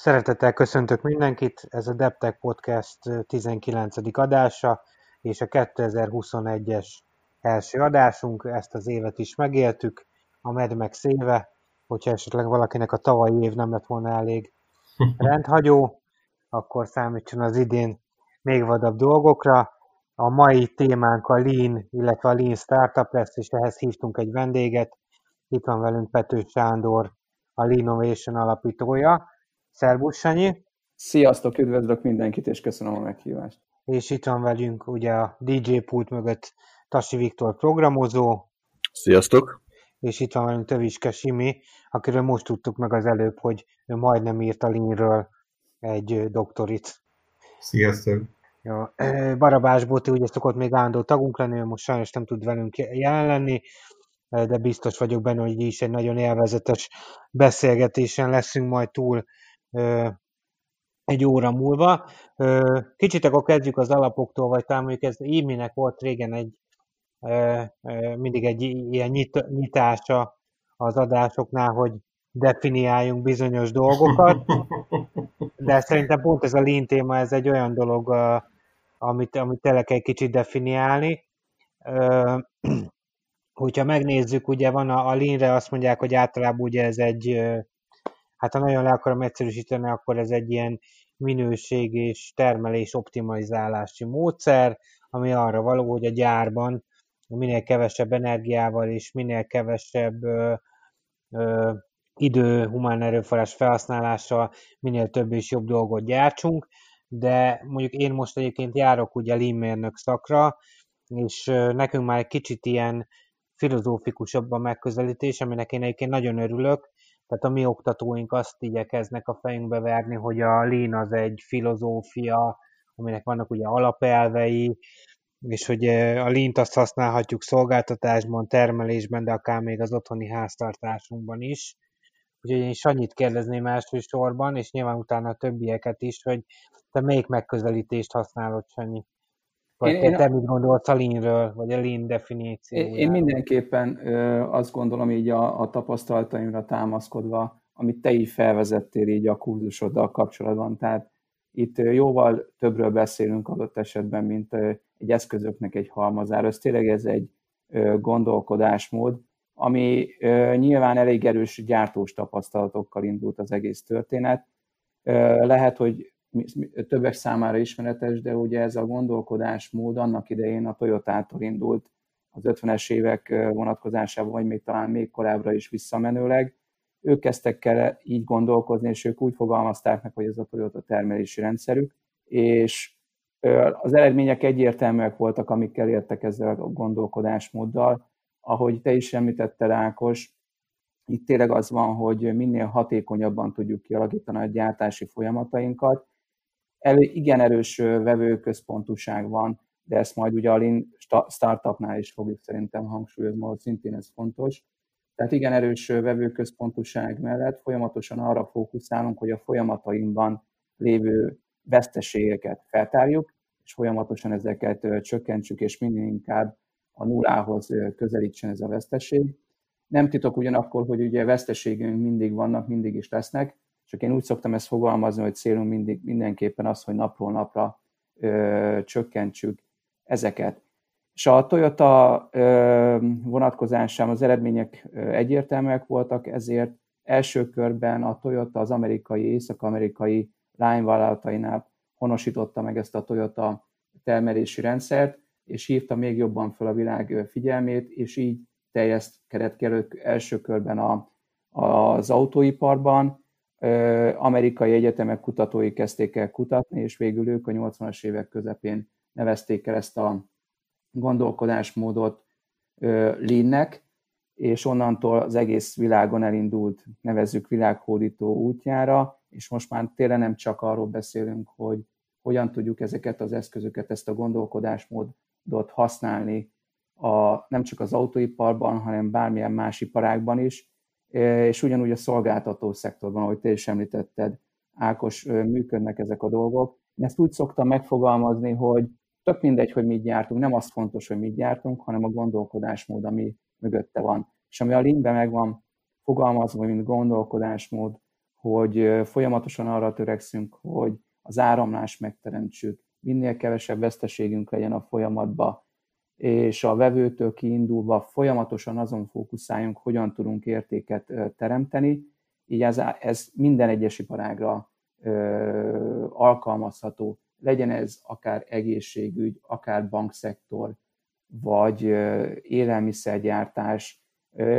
Szeretettel köszöntök mindenkit, ez a DevTech Podcast 19. adása, és a 2021-es első adásunk, ezt az évet is megéltük, a Mad Max éve, hogyha esetleg valakinek a tavalyi év nem lett volna elég rendhagyó, akkor számítson az idén még vadabb dolgokra. A mai témánk a Lean, illetve a Lean Startup lesz, és ehhez hívtunk egy vendéget. Itt van velünk Pető Sándor, a Lean Innovation alapítója. Szerbusz, Sanyi! Sziasztok, üdvözlök mindenkit, és köszönöm a meghívást! És itt van velünk ugye a DJ pult mögött Tasi Viktor programozó. Sziasztok! És itt van velünk Töviske Simi, akiről most tudtuk meg az előbb, hogy ő majdnem írt a Leanről egy doktorit. Sziasztok! Ja, Barabás Boti ugye szokott még állandó tagunk lenni, most sajnos nem tud velünk jelen lenni, de biztos vagyok benne, hogy is egy nagyon élvezetes beszélgetésen leszünk majd túl egy óra múlva. Kicsit akkor kezdjük az alapoktól, vagy talán mondjuk ez e volt régen egy mindig egy ilyen nyit, nyitása az adásoknál, hogy definiáljunk bizonyos dolgokat, de szerintem pont ez a lean téma, ez egy olyan dolog, amit, amit tényleg egy kicsit definiálni. Hogyha megnézzük, ugye van a, a lean azt mondják, hogy általában ugye ez egy, hát ha nagyon le akarom egyszerűsíteni, akkor ez egy ilyen minőség és termelés optimalizálási módszer, ami arra való, hogy a gyárban minél kevesebb energiával és minél kevesebb ö, ö, idő, humán erőforrás felhasználással minél több és jobb dolgot gyártsunk, de mondjuk én most egyébként járok ugye lean szakra, és nekünk már egy kicsit ilyen filozófikusabb a megközelítés, aminek én egyébként nagyon örülök, tehát a mi oktatóink azt igyekeznek a fejünkbe verni, hogy a Lean az egy filozófia, aminek vannak ugye alapelvei, és hogy a Lean-t azt használhatjuk szolgáltatásban, termelésben, de akár még az otthoni háztartásunkban is. Úgyhogy én Sanyit kérdezném elsősorban, és nyilván utána a többieket is, hogy te melyik megközelítést használod, Sanyi? Vagy én, te én, mit gondolsz a lean vagy a lean definíciójáról? Én mindenképpen ö, azt gondolom így a, a tapasztalataimra támaszkodva, amit te így felvezettél így a kurzusoddal kapcsolatban. Tehát itt jóval többről beszélünk adott esetben, mint egy eszközöknek egy halmazára. Ez tényleg ez egy gondolkodásmód, ami nyilván elég erős gyártós tapasztalatokkal indult az egész történet. Lehet, hogy többek számára ismeretes, de ugye ez a gondolkodásmód annak idején a Toyota-tól indult az 50-es évek vonatkozásában, vagy még talán még korábbra is visszamenőleg. Ők kezdtek el így gondolkozni, és ők úgy fogalmazták meg, hogy ez a Toyota termelési rendszerük, és az eredmények egyértelműek voltak, amikkel értek ezzel a gondolkodásmóddal. Ahogy te is említetted, Ákos, itt tényleg az van, hogy minél hatékonyabban tudjuk kialakítani a gyártási folyamatainkat, elő, igen erős vevőközpontúság van, de ezt majd ugye a Lean startupnál is fogjuk szerintem hangsúlyozni, hogy szintén ez fontos. Tehát igen erős vevőközpontúság mellett folyamatosan arra fókuszálunk, hogy a folyamatainkban lévő veszteségeket feltárjuk, és folyamatosan ezeket csökkentsük, és minél inkább a nullához közelítsen ez a veszteség. Nem titok ugyanakkor, hogy ugye veszteségünk mindig vannak, mindig is lesznek, csak én úgy szoktam ezt fogalmazni, hogy célunk mindig, mindenképpen az, hogy napról napra ö, csökkentsük ezeket. És a Toyota ö, vonatkozásában az eredmények ö, egyértelműek voltak, ezért első körben a Toyota az amerikai, észak-amerikai lányvállalatainál honosította meg ezt a Toyota termelési rendszert, és hívta még jobban fel a világ figyelmét, és így terjeszkedett ki első körben a, az autóiparban, amerikai egyetemek kutatói kezdték el kutatni, és végül ők a 80-as évek közepén nevezték el ezt a gondolkodásmódot Linnek, és onnantól az egész világon elindult, nevezzük világhódító útjára, és most már tényleg nem csak arról beszélünk, hogy hogyan tudjuk ezeket az eszközöket, ezt a gondolkodásmódot használni a, nem csak az autóiparban, hanem bármilyen más iparágban is, és ugyanúgy a szolgáltató szektorban, ahogy te is említetted, Ákos, működnek ezek a dolgok. Én ezt úgy szoktam megfogalmazni, hogy tök mindegy, hogy mit gyártunk, nem az fontos, hogy mit gyártunk, hanem a gondolkodásmód, ami mögötte van. És ami a linkben meg van fogalmazva, mint gondolkodásmód, hogy folyamatosan arra törekszünk, hogy az áramlás megteremtsük, minél kevesebb veszteségünk legyen a folyamatba, és a vevőtől kiindulva folyamatosan azon fókuszáljunk, hogyan tudunk értéket teremteni, így ez, ez minden egyes iparágra alkalmazható. Legyen ez akár egészségügy, akár bankszektor, vagy élelmiszergyártás,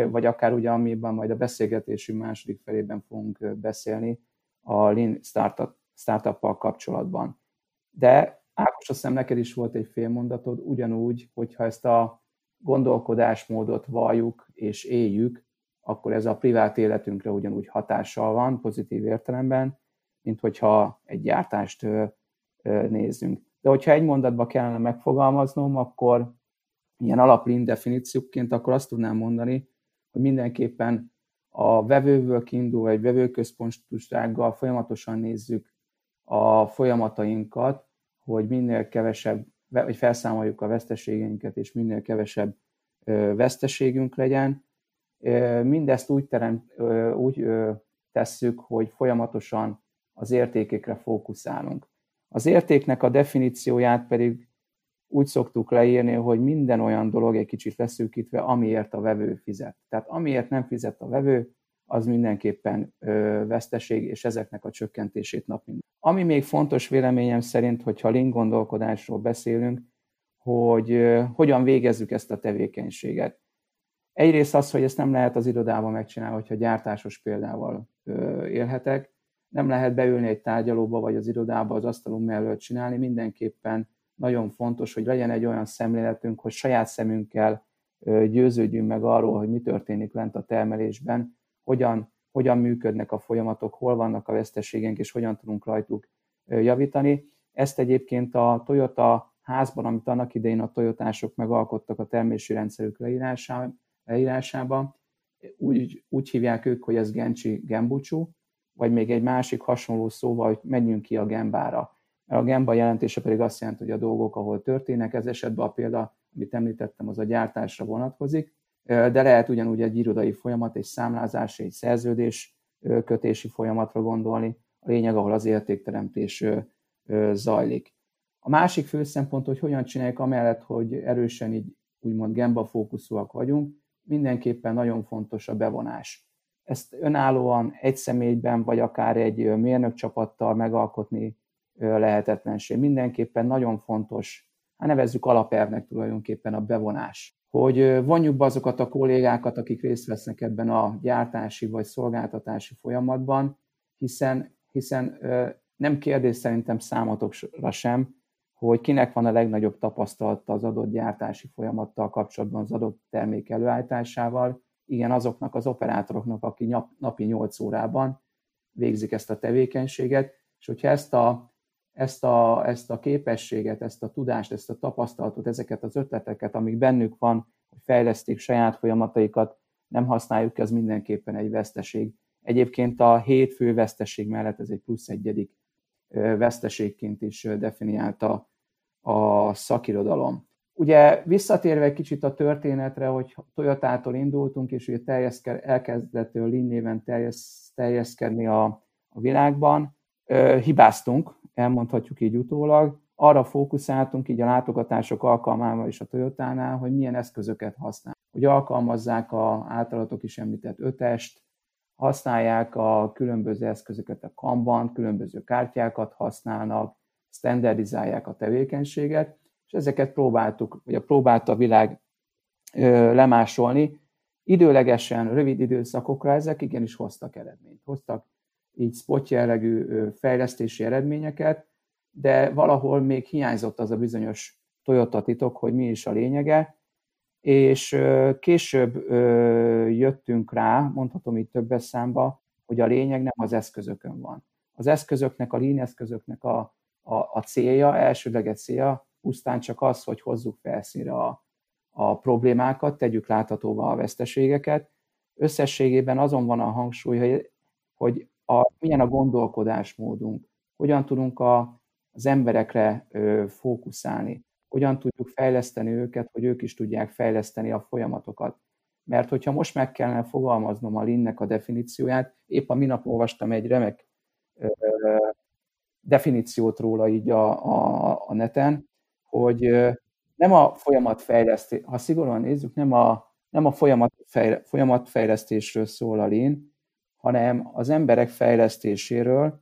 vagy akár ugye, amiben majd a beszélgetésünk második felében fogunk beszélni, a Lean Startup, startup kapcsolatban. De Ákos, azt hiszem neked is volt egy félmondatod, ugyanúgy, hogyha ezt a gondolkodásmódot valljuk és éljük, akkor ez a privát életünkre ugyanúgy hatással van, pozitív értelemben, mint hogyha egy gyártást nézzünk. De hogyha egy mondatba kellene megfogalmaznom, akkor ilyen alaplin definícióként, akkor azt tudnám mondani, hogy mindenképpen a vevőből kiindul, vagy vevőközpontúsággal folyamatosan nézzük a folyamatainkat, hogy minél kevesebb, vagy felszámoljuk a veszteségeinket, és minél kevesebb veszteségünk legyen. Mindezt úgy, teremt, úgy tesszük, hogy folyamatosan az értékekre fókuszálunk. Az értéknek a definícióját pedig úgy szoktuk leírni, hogy minden olyan dolog egy kicsit leszűkítve, amiért a vevő fizet. Tehát amiért nem fizet a vevő, az mindenképpen ö, veszteség, és ezeknek a csökkentését nap mint. Ami még fontos véleményem szerint, hogyha link gondolkodásról beszélünk, hogy ö, hogyan végezzük ezt a tevékenységet. Egyrészt az, hogy ezt nem lehet az irodában megcsinálni, hogyha gyártásos példával ö, élhetek, nem lehet beülni egy tárgyalóba vagy az irodába az asztalunk mellett csinálni, mindenképpen nagyon fontos, hogy legyen egy olyan szemléletünk, hogy saját szemünkkel győződjünk meg arról, hogy mi történik lent a termelésben, hogyan, hogyan működnek a folyamatok, hol vannak a veszteségeink, és hogyan tudunk rajtuk javítani. Ezt egyébként a Toyota házban, amit annak idején a Toyotások megalkottak a termési rendszerük leírásában, úgy, úgy hívják ők, hogy ez Genchi Genbuchu, vagy még egy másik hasonló szóval, hogy menjünk ki a Gembára. A Gemba jelentése pedig azt jelenti, hogy a dolgok, ahol történnek, ez esetben a példa, amit említettem, az a gyártásra vonatkozik, de lehet ugyanúgy egy irodai folyamat, egy számlázás, egy szerződés kötési folyamatra gondolni, a lényeg, ahol az értékteremtés zajlik. A másik fő szempont, hogy hogyan csináljuk amellett, hogy erősen így úgymond gemba fókuszúak vagyunk, mindenképpen nagyon fontos a bevonás. Ezt önállóan egy személyben, vagy akár egy mérnökcsapattal megalkotni lehetetlenség. Mindenképpen nagyon fontos, hát nevezzük alapelvnek tulajdonképpen a bevonás hogy vonjuk be azokat a kollégákat, akik részt vesznek ebben a gyártási vagy szolgáltatási folyamatban, hiszen, hiszen nem kérdés szerintem számotokra sem, hogy kinek van a legnagyobb tapasztalata az adott gyártási folyamattal kapcsolatban az adott termék előállításával. Igen, azoknak az operátoroknak, akik napi 8 órában végzik ezt a tevékenységet, és hogyha ezt a ezt a, ezt a képességet, ezt a tudást, ezt a tapasztalatot, ezeket az ötleteket, amik bennük van, hogy fejlesztik saját folyamataikat, nem használjuk, ez mindenképpen egy veszteség. Egyébként a hét fő veszteség mellett ez egy plusz egyedik veszteségként is definiálta a szakirodalom. Ugye visszatérve kicsit a történetre, hogy Toyotától indultunk, és ugye terjeszke, elkezdett Lean néven terjesz, terjeszkedni a, a világban, hibáztunk, elmondhatjuk így utólag, arra fókuszáltunk így a látogatások alkalmával is a Toyotánál, hogy milyen eszközöket használ. Hogy alkalmazzák a általatok is említett ötest, használják a különböző eszközöket, a Kanban, különböző kártyákat használnak, standardizálják a tevékenységet, és ezeket próbáltuk, vagy a próbálta a világ ö, lemásolni. Időlegesen, rövid időszakokra ezek igenis hoztak eredményt. Hoztak így spot jellegű fejlesztési eredményeket, de valahol még hiányzott az a bizonyos Toyota titok, hogy mi is a lényege, és később jöttünk rá, mondhatom így többes számba, hogy a lényeg nem az eszközökön van. Az eszközöknek, a lean eszközöknek a, a, a célja, elsődleges célja pusztán csak az, hogy hozzuk felszínre a, a problémákat, tegyük láthatóvá a veszteségeket. Összességében azon van a hangsúly, hogy, hogy a, milyen a gondolkodásmódunk, hogyan tudunk a, az emberekre ö, fókuszálni, hogyan tudjuk fejleszteni őket, hogy ők is tudják fejleszteni a folyamatokat. mert hogyha most meg kellene fogalmaznom a linnek a definícióját, épp a minap olvastam egy remek definíciót róla így a, a, a neten, hogy nem a folyamatfejlesztés, ha szigorúan nézzük, nem a, nem a folyamatfejle, folyamatfejlesztésről szól a Lean, hanem az emberek fejlesztéséről,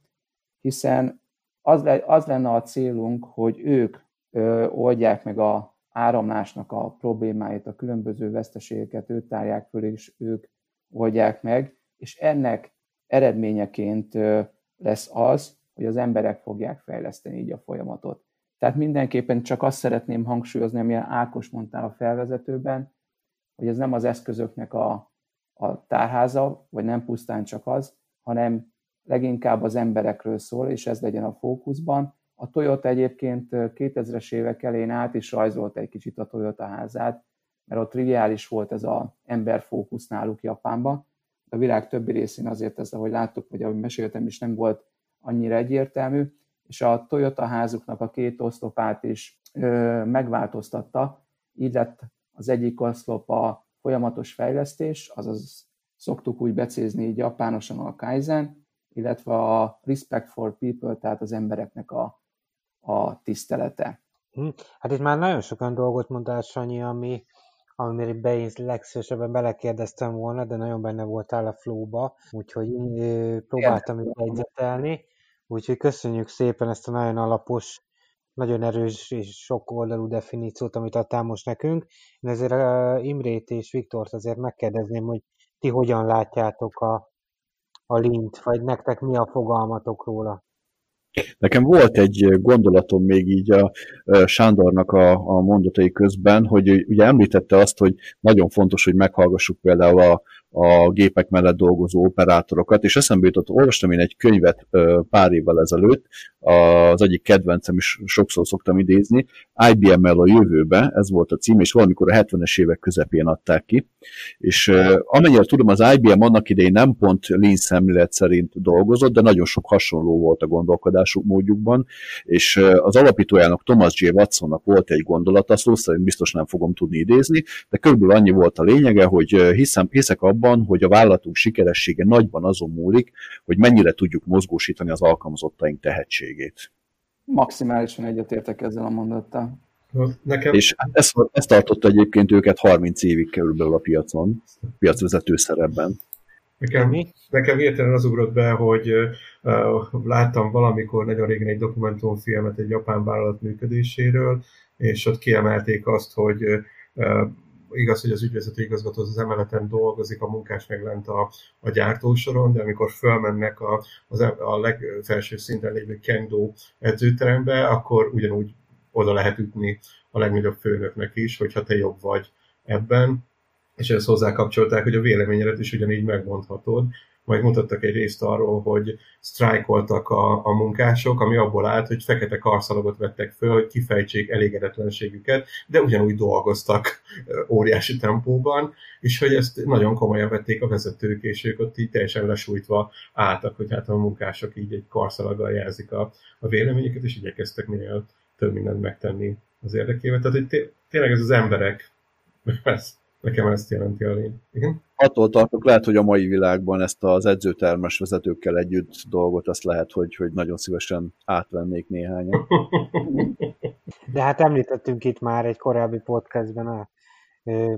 hiszen az, le, az lenne a célunk, hogy ők ö, oldják meg a áramlásnak a problémáit, a különböző veszteségeket ők tárják föl, és ők oldják meg, és ennek eredményeként ö, lesz az, hogy az emberek fogják fejleszteni így a folyamatot. Tehát mindenképpen csak azt szeretném hangsúlyozni, amilyen Ákos mondtál a felvezetőben, hogy ez nem az eszközöknek a, a tárháza, vagy nem pusztán csak az, hanem leginkább az emberekről szól, és ez legyen a fókuszban. A Toyota egyébként 2000-es évek elején át is rajzolt egy kicsit a Toyota házát, mert ott triviális volt ez az emberfókusz náluk Japánban. A világ többi részén azért ez, ahogy láttuk, vagy ahogy meséltem is, nem volt annyira egyértelmű, és a Toyota házuknak a két oszlopát is ö, megváltoztatta, így lett az egyik oszlop a folyamatos fejlesztés, azaz szoktuk úgy becézni így japánosan a Kaizen, illetve a respect for people, tehát az embereknek a, a tisztelete. Hm. Hát itt már nagyon sokan dolgot mondtál, Sanyi, ami, amire be én legszívesebben belekérdeztem volna, de nagyon benne voltál a flóba, úgyhogy próbáltam itt egyzetelni. Úgyhogy köszönjük szépen ezt a nagyon alapos, nagyon erős és sok oldalú definíciót, amit adtál most nekünk. Én ezért uh, Imrét és Viktort azért megkérdezném, hogy ti hogyan látjátok a, a lint, vagy nektek mi a fogalmatok róla? Nekem volt egy gondolatom még így a Sándornak a, a mondatai közben, hogy ugye említette azt, hogy nagyon fontos, hogy meghallgassuk például a, a gépek mellett dolgozó operátorokat, és eszembe jutott, olvastam én egy könyvet pár évvel ezelőtt, az egyik kedvencem is sokszor szoktam idézni, IBM-mel a jövőbe, ez volt a cím, és valamikor a 70-es évek közepén adták ki, és amennyire tudom, az IBM annak idején nem pont Lean szemlélet szerint dolgozott, de nagyon sok hasonló volt a gondolkodásuk módjukban, és az alapítójának Thomas J. Watsonnak volt egy gondolata, szó szerint biztos nem fogom tudni idézni, de körülbelül annyi volt a lényege, hogy hiszem, hiszek abban, hogy a vállalatunk sikeressége nagyban azon múlik, hogy mennyire tudjuk mozgósítani az alkalmazottaink tehetségét. Maximálisan egyetértek ezzel a mondattal. Nekem... És ezt, ezt tartotta egyébként őket 30 évig körülbelül a piacon, piacvezető szerepben. Nekem, nekem értelen az ugrott be, hogy uh, láttam valamikor nagyon régen egy dokumentumfilmet egy japán vállalat működéséről, és ott kiemelték azt, hogy uh, igaz, hogy az ügyvezető igazgató az emeleten dolgozik, a munkás meg lent a, a gyártósoron, de amikor fölmennek a, az, a legfelső szinten lévő kendo edzőterembe, akkor ugyanúgy oda lehet ütni a legnagyobb főnöknek is, hogyha te jobb vagy ebben, és ezt hozzá kapcsolták, hogy a véleményedet is ugyanígy megmondhatod, majd mutattak egy részt arról, hogy sztrájkoltak a, a munkások, ami abból állt, hogy fekete karszalagot vettek föl, hogy kifejtsék elégedetlenségüket, de ugyanúgy dolgoztak óriási tempóban, és hogy ezt nagyon komolyan vették a vezetők, és ők ott így teljesen lesújtva álltak, hogy hát a munkások így egy karszalaggal jelzik a, a véleményüket, és igyekeztek minél több mindent megtenni az érdekében. Tehát, hogy tényleg ez az emberek, ez, nekem ezt jelenti a lény. Igen? Attól tartok, lehet, hogy a mai világban ezt az edzőtermes vezetőkkel együtt dolgot, azt lehet, hogy, hogy nagyon szívesen átvennék néhányan. De hát említettünk itt már egy korábbi podcastben a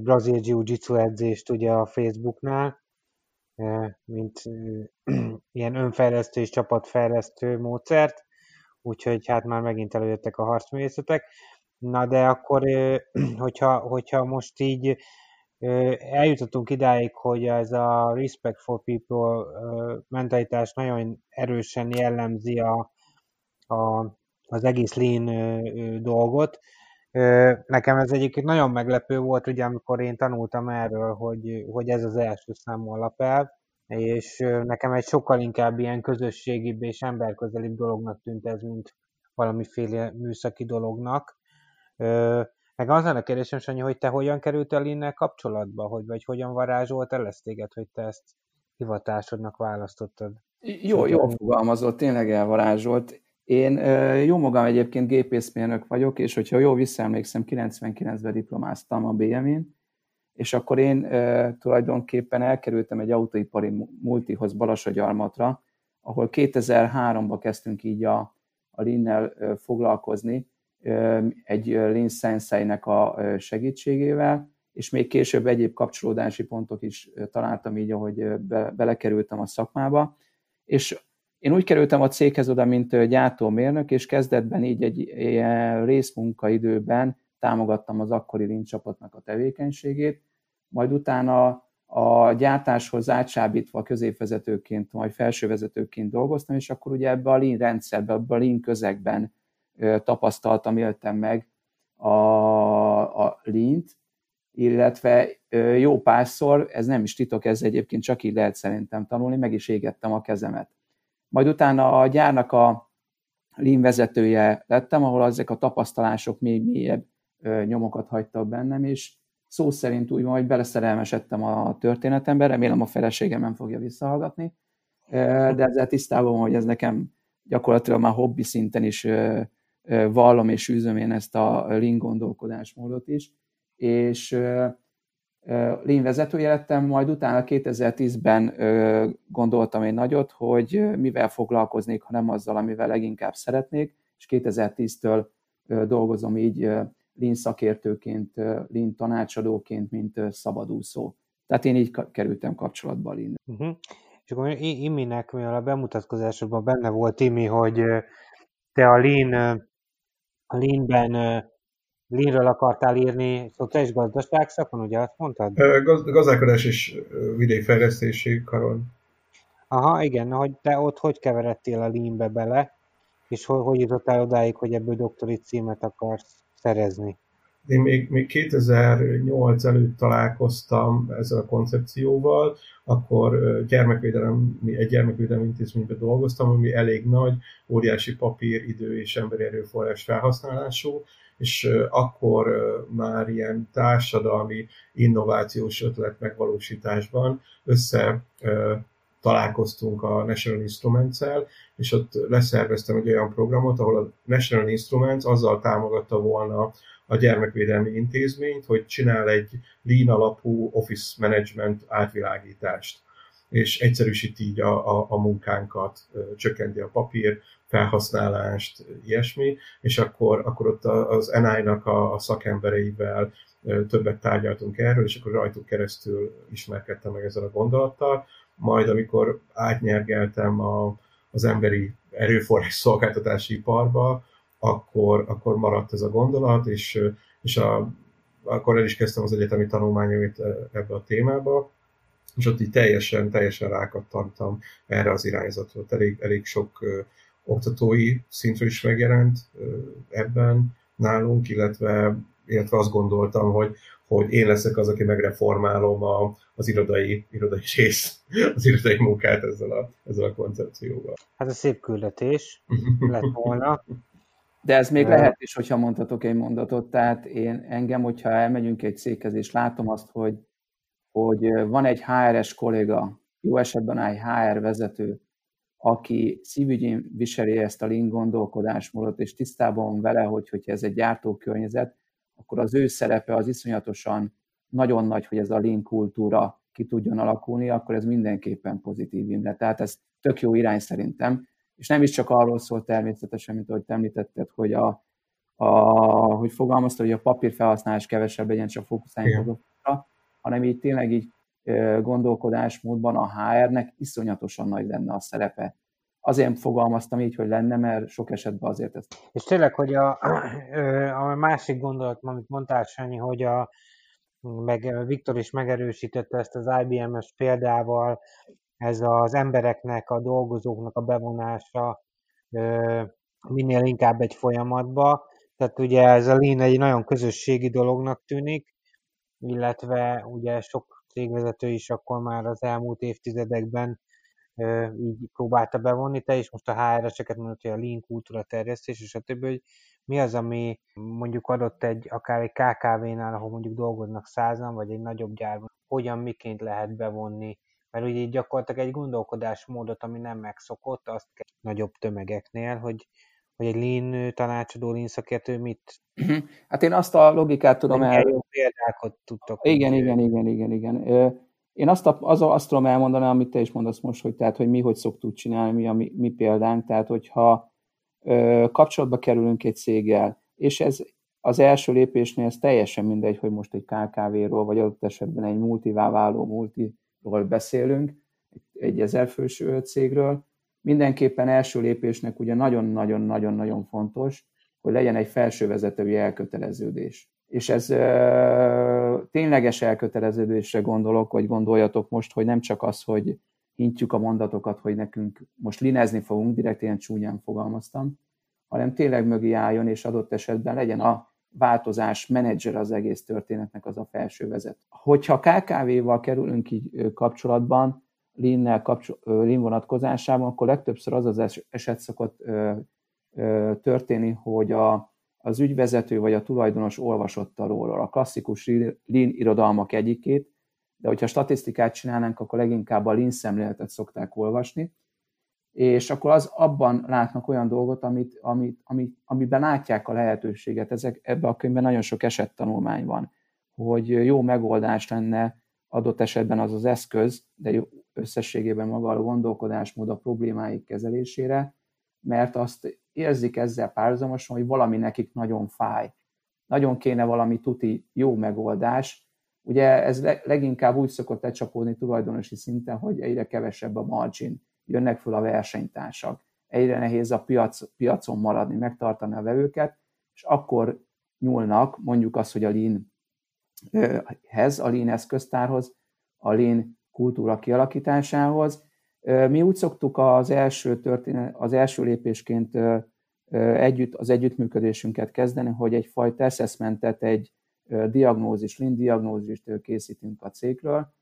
brazil jiu-jitsu edzést ugye a Facebooknál, mint ilyen önfejlesztő és csapatfejlesztő módszert, úgyhogy hát már megint előjöttek a harcművészetek. Na de akkor, hogyha, hogyha most így eljutottunk idáig, hogy ez a respect for people mentalitás nagyon erősen jellemzi a, a, az egész lean dolgot. Nekem ez egyébként nagyon meglepő volt, ugye, amikor én tanultam erről, hogy, hogy ez az első számú alapelv, és nekem egy sokkal inkább ilyen közösségibb és emberközelibb dolognak tűnt ez, mint valamiféle műszaki dolognak. Meg az a kérdésem, Sanyi, hogy te hogyan kerültél innen kapcsolatba, hogy, vagy hogyan varázsolt el ezt téged, hogy te ezt hivatásodnak választottad? Jó, jó fogalmazott, tényleg elvarázsolt. Én jó magam egyébként gépészmérnök vagyok, és hogyha jól visszaemlékszem, 99-ben diplomáztam a BM-én, és akkor én tulajdonképpen elkerültem egy autóipari multihoz Balasagyarmatra, ahol 2003-ban kezdtünk így a, a Linnel foglalkozni, egy Lean Sensei-nek a segítségével, és még később egyéb kapcsolódási pontok is találtam így, ahogy be, belekerültem a szakmába, és én úgy kerültem a céghez oda, mint gyártómérnök, és kezdetben így egy ilyen részmunkaidőben támogattam az akkori Lean csapatnak a tevékenységét, majd utána a gyártáshoz átsábítva középvezetőként, majd felsővezetőként dolgoztam, és akkor ugye ebbe a Lean rendszerbe, ebbe a Lean közegben tapasztaltam, éltem meg a, a Lean-t, illetve jó párszor, ez nem is titok, ez egyébként csak így lehet szerintem tanulni, meg is égettem a kezemet. Majd utána a gyárnak a Lean vezetője lettem, ahol ezek a tapasztalások még mélyebb nyomokat hagytak bennem, és szó szerint úgy hogy beleszerelmesedtem a történetembe, remélem a feleségem nem fogja visszahallgatni, de ezzel tisztában hogy ez nekem gyakorlatilag már hobbi szinten is vallom és űzöm én ezt a lean gondolkodásmódot is, és lean vezetője lettem, majd utána 2010-ben gondoltam én nagyot, hogy mivel foglalkoznék, ha nem azzal, amivel leginkább szeretnék, és 2010-től dolgozom így lean szakértőként, lean tanácsadóként, mint szabadúszó. Tehát én így kerültem kapcsolatba lean. Uh-huh. És akkor Iminek, mivel a bemutatkozásodban benne volt Imi, hogy te a lean a Lean-ben Leanről akartál írni szociális gazdaságszakon, ugye azt mondtad? Gaz, gazdálkodás és vidékfejlesztési karon. Aha, igen, hogy te ott hogy keveredtél a Leanbe bele, és hogy, hogy jutottál odáig, hogy ebből doktori címet akarsz szerezni? Én még, még 2008 előtt találkoztam ezzel a koncepcióval, akkor gyermekvédelem, egy gyermekvédelmi intézményben dolgoztam, ami elég nagy, óriási papír, idő és emberi erőforrás felhasználású, és akkor már ilyen társadalmi innovációs ötlet megvalósításban össze találkoztunk a National Instruments-el, és ott leszerveztem egy olyan programot, ahol a National Instruments azzal támogatta volna a gyermekvédelmi intézményt, hogy csinál egy lean alapú office management átvilágítást, és egyszerűsíti így a, a, a munkánkat, csökkenti a papír felhasználást, ilyesmi, és akkor, akkor ott az NI-nak a, a szakembereivel többet tárgyaltunk erről, és akkor rajtuk keresztül ismerkedtem meg ezzel a gondolattal. Majd, amikor átnyergeltem a, az emberi erőforrás szolgáltatási iparba, akkor, akkor maradt ez a gondolat, és, és a, akkor el is kezdtem az egyetemi tanulmányait ebbe a témába, és ott így teljesen, teljesen rákattantam erre az irányzatra. Elég, elég sok ö, oktatói szintről is megjelent ö, ebben nálunk, illetve, illetve azt gondoltam, hogy, hogy én leszek az, aki megreformálom a, az irodai, irodai rész, az irodai munkát ezzel a, ezzel a koncepcióval. Hát a szép küldetés lett volna. De ez még lehet is, hogyha mondhatok egy mondatot. Tehát én engem, hogyha elmegyünk egy céghez, és látom azt, hogy, hogy van egy HRS kolléga, jó esetben egy HR vezető, aki szívügyén viseli ezt a lean gondolkodásmódot, és tisztában van vele, hogy hogyha ez egy gyártókörnyezet, akkor az ő szerepe az iszonyatosan nagyon nagy, hogy ez a lean kultúra ki tudjon alakulni, akkor ez mindenképpen pozitív imre. Tehát ez tök jó irány szerintem, és nem is csak arról szól természetesen, mint ahogy te említetted, hogy, a, a, hogy fogalmazta, hogy a papír felhasználás kevesebb legyen, csak fókuszáljunk azokra, hanem így tényleg így gondolkodásmódban a HR-nek iszonyatosan nagy lenne a szerepe. Azért fogalmaztam így, hogy lenne, mert sok esetben azért ez. És tényleg, hogy a, a másik gondolat, amit mondtál, Sanyi, hogy a, meg Viktor is megerősítette ezt az IBM-es példával, ez az embereknek, a dolgozóknak a bevonása minél inkább egy folyamatba. Tehát ugye ez a Lean egy nagyon közösségi dolognak tűnik, illetve ugye sok cégvezető is akkor már az elmúlt évtizedekben így próbálta bevonni, te is most a HR-eseket mondod, hogy a lean kultúra terjesztés, és a többi, hogy mi az, ami mondjuk adott egy, akár egy KKV-nál, ahol mondjuk dolgoznak százan, vagy egy nagyobb gyárban, hogyan, miként lehet bevonni mert ugye gyakorlatilag egy gondolkodásmódot, ami nem megszokott, azt kell nagyobb tömegeknél, hogy vagy egy lean tanácsadó, lean szakértő mit? Mhm. Hát én azt a logikát tudom el... Jó példákat tudtok. Igen, igen, igen, igen, igen. Én azt, a, az, azt tudom elmondani, amit te is mondasz most, hogy, tehát, hogy mi hogy szoktuk csinálni, mi a mi, mi példánk, tehát hogyha ö, kapcsolatba kerülünk egy céggel, és ez az első lépésnél ez teljesen mindegy, hogy most egy KKV-ról, vagy adott esetben egy multivá váló multiról beszélünk, egy, egy ezerfős cégről, mindenképpen első lépésnek ugye nagyon-nagyon-nagyon-nagyon fontos, hogy legyen egy felsővezetői elköteleződés. És ez ö, tényleges elköteleződésre gondolok, vagy gondoljatok most, hogy nem csak az, hogy hintjük a mondatokat, hogy nekünk most linezni fogunk, direkt ilyen csúnyán fogalmaztam, hanem tényleg mögé álljon, és adott esetben legyen a változás menedzser az egész történetnek az a felső vezet. Hogyha KKV-val kerülünk így kapcsolatban, Lean-nel kapcsol- Lean vonatkozásában, akkor legtöbbször az az eset szokott történni, hogy a, az ügyvezető vagy a tulajdonos olvasott róla a klasszikus Lean irodalmak egyikét, de hogyha statisztikát csinálnánk, akkor leginkább a Lean szemléletet szokták olvasni, és akkor az abban látnak olyan dolgot, amit, amit, amit, amiben látják a lehetőséget. Ezek, ebben a könyvben nagyon sok esettanulmány van, hogy jó megoldás lenne adott esetben az az eszköz, de jó, összességében maga a gondolkodásmód a problémáik kezelésére, mert azt érzik ezzel párhuzamosan, hogy valami nekik nagyon fáj. Nagyon kéne valami tuti jó megoldás. Ugye ez leginkább úgy szokott lecsapódni tulajdonosi szinten, hogy egyre kevesebb a margin, jönnek föl a versenytársak, egyre nehéz a piac, piacon maradni, megtartani a vevőket, és akkor nyúlnak mondjuk azt, hogy a Lean-hez, a Lean eszköztárhoz, a Lean kultúra kialakításához. Mi úgy szoktuk az első, történet, az első lépésként együtt, az együttműködésünket kezdeni, hogy egyfajta assessmentet, egy diagnózis, lean diagnózist készítünk a cégről.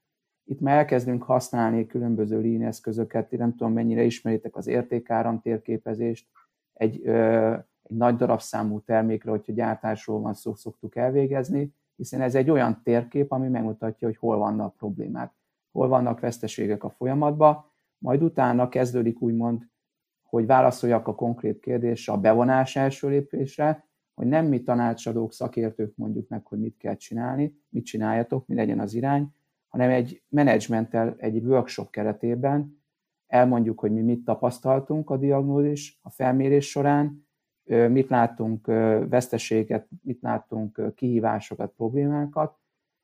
Itt már elkezdünk használni különböző lean eszközöket, nem tudom mennyire ismeritek az értékáram térképezést, egy, egy nagy darabszámú termékre, hogyha gyártásról van szó, szoktuk elvégezni, hiszen ez egy olyan térkép, ami megmutatja, hogy hol vannak problémák. Hol vannak veszteségek a folyamatban, majd utána kezdődik úgymond, hogy válaszoljak a konkrét kérdésre, a bevonás első lépésre, hogy nem mi tanácsadók, szakértők mondjuk meg, hogy mit kell csinálni, mit csináljatok, mi legyen az irány, hanem egy menedzsmenttel, egy workshop keretében elmondjuk, hogy mi mit tapasztaltunk a diagnózis, a felmérés során, mit láttunk veszteséget, mit láttunk kihívásokat, problémákat,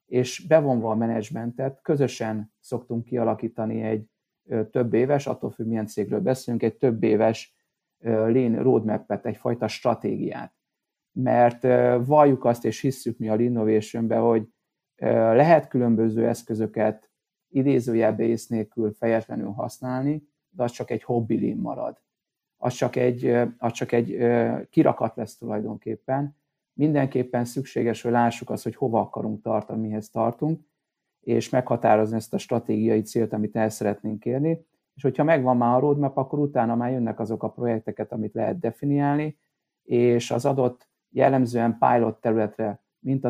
és bevonva a menedzsmentet közösen szoktunk kialakítani egy több éves, attól függ milyen cégről beszélünk, egy több éves lean roadmap-et, egyfajta stratégiát. Mert valljuk azt, és hisszük mi a innovation hogy lehet különböző eszközöket idézőjelbe ész nélkül fejetlenül használni, de az csak egy hobby lean marad. Az csak egy, az csak egy kirakat lesz tulajdonképpen, mindenképpen szükséges, hogy lássuk azt, hogy hova akarunk tartani, mihez tartunk, és meghatározni ezt a stratégiai célt, amit el szeretnénk érni, és hogyha megvan már a roadmap, akkor utána már jönnek azok a projekteket, amit lehet definiálni, és az adott jellemzően pilot területre,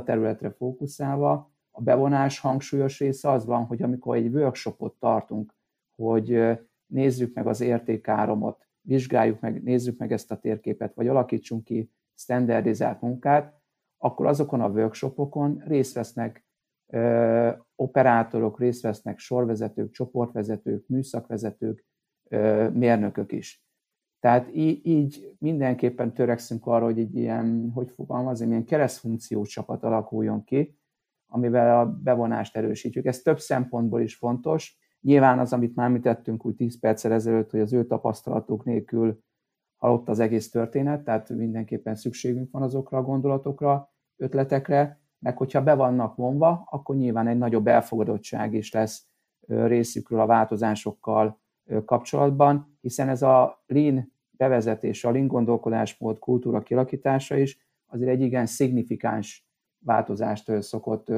területre fókuszálva, a bevonás hangsúlyos része az van, hogy amikor egy workshopot tartunk, hogy nézzük meg az értékáromot, vizsgáljuk meg, nézzük meg ezt a térképet, vagy alakítsunk ki standardizált munkát, akkor azokon a workshopokon részt vesznek ö, operátorok, részt vesznek sorvezetők, csoportvezetők, műszakvezetők, ö, mérnökök is. Tehát így, így mindenképpen törekszünk arra, hogy egy ilyen, hogy fogalmazom, ilyen keresztfunkció csapat alakuljon ki, amivel a bevonást erősítjük. Ez több szempontból is fontos. Nyilván az, amit már említettünk úgy 10 perccel ezelőtt, hogy az ő tapasztalatuk nélkül halott az egész történet, tehát mindenképpen szükségünk van azokra a gondolatokra, ötletekre, meg hogyha be vannak vonva, akkor nyilván egy nagyobb elfogadottság is lesz részükről a változásokkal kapcsolatban, hiszen ez a lean bevezetése, a lean gondolkodásmód kultúra kialakítása is azért egy igen szignifikáns változást szokott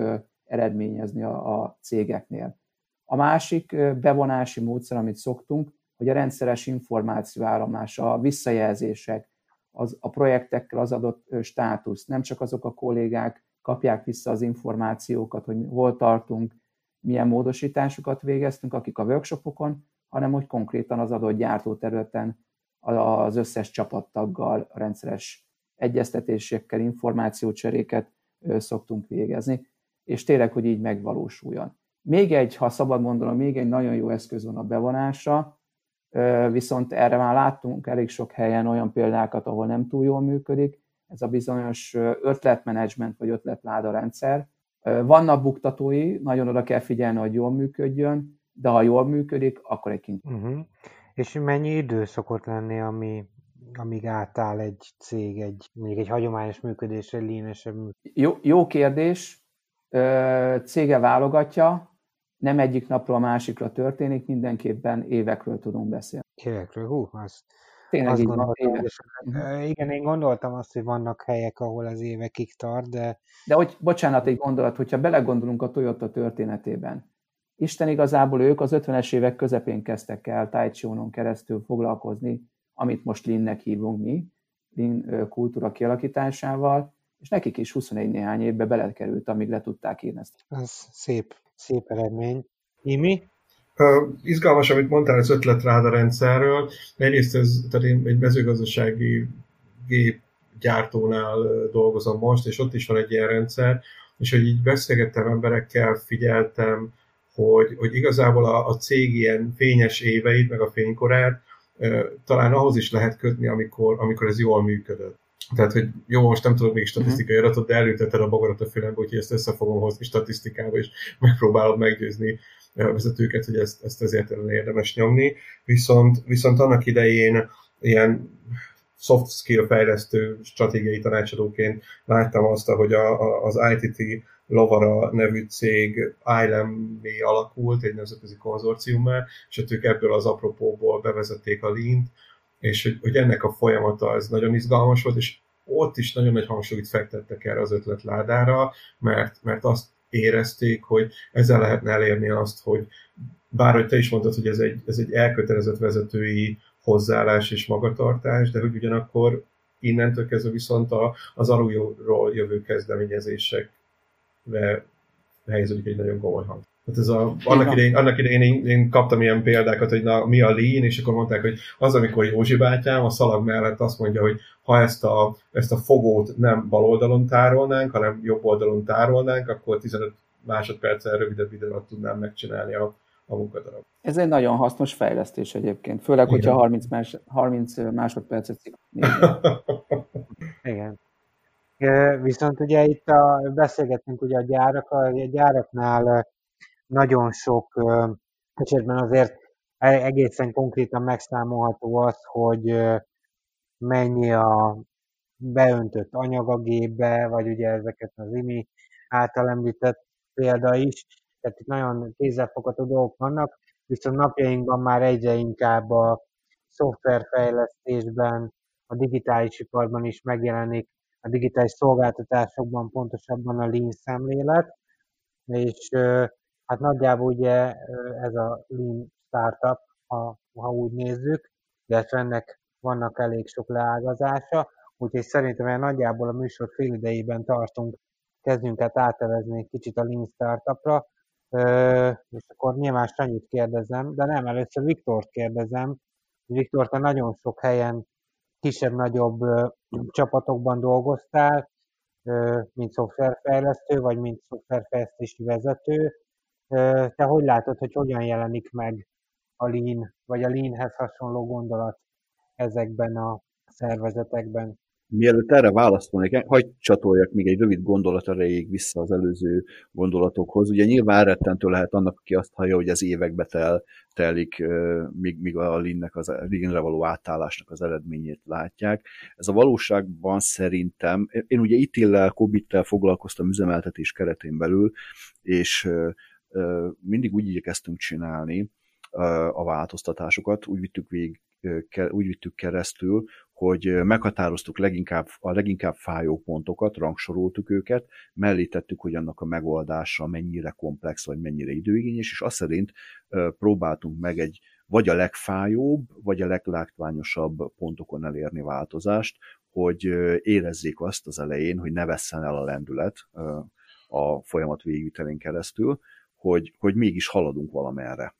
eredményezni a, cégeknél. A másik bevonási módszer, amit szoktunk, hogy a rendszeres információ áramlása, a visszajelzések, az, a projektekkel az adott státusz, nem csak azok a kollégák kapják vissza az információkat, hogy hol tartunk, milyen módosításokat végeztünk, akik a workshopokon, hanem hogy konkrétan az adott gyártóterületen az összes csapattaggal rendszeres egyeztetésekkel, információcseréket szoktunk végezni, és tényleg, hogy így megvalósuljon. Még egy, ha szabad mondanom, még egy nagyon jó eszköz van a bevonásra, viszont erre már láttunk elég sok helyen olyan példákat, ahol nem túl jól működik, ez a bizonyos ötletmenedzsment vagy ötletláda rendszer. Vannak buktatói, nagyon oda kell figyelni, hogy jól működjön, de ha jól működik, akkor egy kint. Uh-huh. És mennyi idő szokott lenni, ami, amíg átáll egy cég, egy, még egy hagyományos működésre, línesebb jó, jó kérdés. Cége válogatja, nem egyik napról a másikra történik, mindenképpen évekről tudunk beszélni. Évekről? Hú, az, Tényleg azt így van, évek. Igen, én gondoltam azt, hogy vannak helyek, ahol az évekig tart, de... De hogy, bocsánat, egy gondolat, hogyha belegondolunk a Toyota történetében, Isten igazából ők az 50-es évek közepén kezdtek el Tai keresztül foglalkozni, amit most Linnek hívunk mi, Lin kultúra kialakításával, és nekik is 21 néhány évbe belekerült, amíg le tudták írni ezt. Ez szép, szép eredmény. Imi? Uh, izgalmas, amit mondtál az ötletráda rendszerről. Egyrészt ez, tehát én egy mezőgazdasági gépgyártónál dolgozom most, és ott is van egy ilyen rendszer, és hogy így beszélgettem emberekkel, figyeltem, hogy, hogy igazából a, a cég ilyen fényes éveit, meg a fénykorát talán ahhoz is lehet kötni, amikor, amikor ez jól működött. Tehát, hogy jó, most nem tudok még statisztikai mhm. adatot, de elülteted a bogarat a fülembe, úgyhogy ezt össze fogom hozni statisztikába, és megpróbálom meggyőzni a vezetőket, hogy ezt, ezt ezért érdemes nyomni. Viszont, viszont annak idején ilyen soft skill fejlesztő stratégiai tanácsadóként láttam azt, hogy a, a, az ITT Lovara nevű cég ilm alakult, egy nemzetközi konzorciummá, és hát ők ebből az apropóból bevezették a Lean-t, és hogy, hogy ennek a folyamata ez nagyon izgalmas volt, és ott is nagyon nagy hangsúlyt fektettek erre az ötletládára, mert, mert azt érezték, hogy ezzel lehetne elérni azt, hogy bár hogy te is mondtad, hogy ez egy, ez egy elkötelezett vezetői hozzáállás és magatartás, de hogy ugyanakkor innentől kezdve viszont a, az alulról jövő kezdeményezések helyeződik egy nagyon komoly hang. Hát ez a, annak, idején, annak idején én, én, kaptam ilyen példákat, hogy na, mi a lean, és akkor mondták, hogy az, amikor Józsi bátyám a szalag mellett azt mondja, hogy ha ezt a, ezt a fogót nem bal oldalon tárolnánk, hanem jobb oldalon tárolnánk, akkor 15 másodperccel rövidebb idő alatt tudnám megcsinálni a, a munkadarab. Ez egy nagyon hasznos fejlesztés egyébként, főleg, Igen. hogyha 30, más, 30 másodpercet Igen. Viszont ugye itt a, beszélgettünk ugye a gyárak, a gyáraknál nagyon sok esetben azért e, egészen konkrétan megszámolható az, hogy mennyi a beöntött anyag a gépbe, vagy ugye ezeket az IMI által említett példa is. Tehát itt nagyon kézzelfogható dolgok vannak, viszont napjainkban már egyre inkább a szoftverfejlesztésben, a digitális iparban is megjelenik a digitális szolgáltatásokban pontosabban a Lean szemlélet, és hát nagyjából ugye ez a Lean startup, ha, ha úgy nézzük, illetve ennek vannak elég sok leágazása, úgyhogy szerintem nagyjából a műsor fél idejében tartunk, kezdjünk át átevezni egy kicsit a Lean startupra, és akkor nyilván Sanyit kérdezem, de nem, először Viktort kérdezem. Viktor, te nagyon sok helyen kisebb-nagyobb csapatokban dolgoztál, mint szoftverfejlesztő, vagy mint szoftverfejlesztési vezető. Te hogy látod, hogy hogyan jelenik meg a Lean, vagy a Leanhez hasonló gondolat ezekben a szervezetekben? Mielőtt erre válaszolnék, hagyd csatoljak még egy rövid gondolat erejéig vissza az előző gondolatokhoz. Ugye nyilván rettentő lehet annak, aki azt hallja, hogy ez évekbe tel, telik, míg, míg a Linnek az Linre való átállásnak az eredményét látják. Ez a valóságban szerintem, én ugye itt Kobittel foglalkoztam üzemeltetés keretén belül, és mindig úgy igyekeztünk csinálni a változtatásokat, úgy vittük végig úgy vittük keresztül, hogy meghatároztuk leginkább, a leginkább fájó pontokat, rangsoroltuk őket, mellé tettük, hogy annak a megoldása mennyire komplex, vagy mennyire időigényes, és azt szerint próbáltunk meg egy vagy a legfájóbb, vagy a leglátványosabb pontokon elérni változást, hogy érezzék azt az elején, hogy ne vesszen el a lendület a folyamat végvitelén keresztül, hogy, hogy mégis haladunk valamerre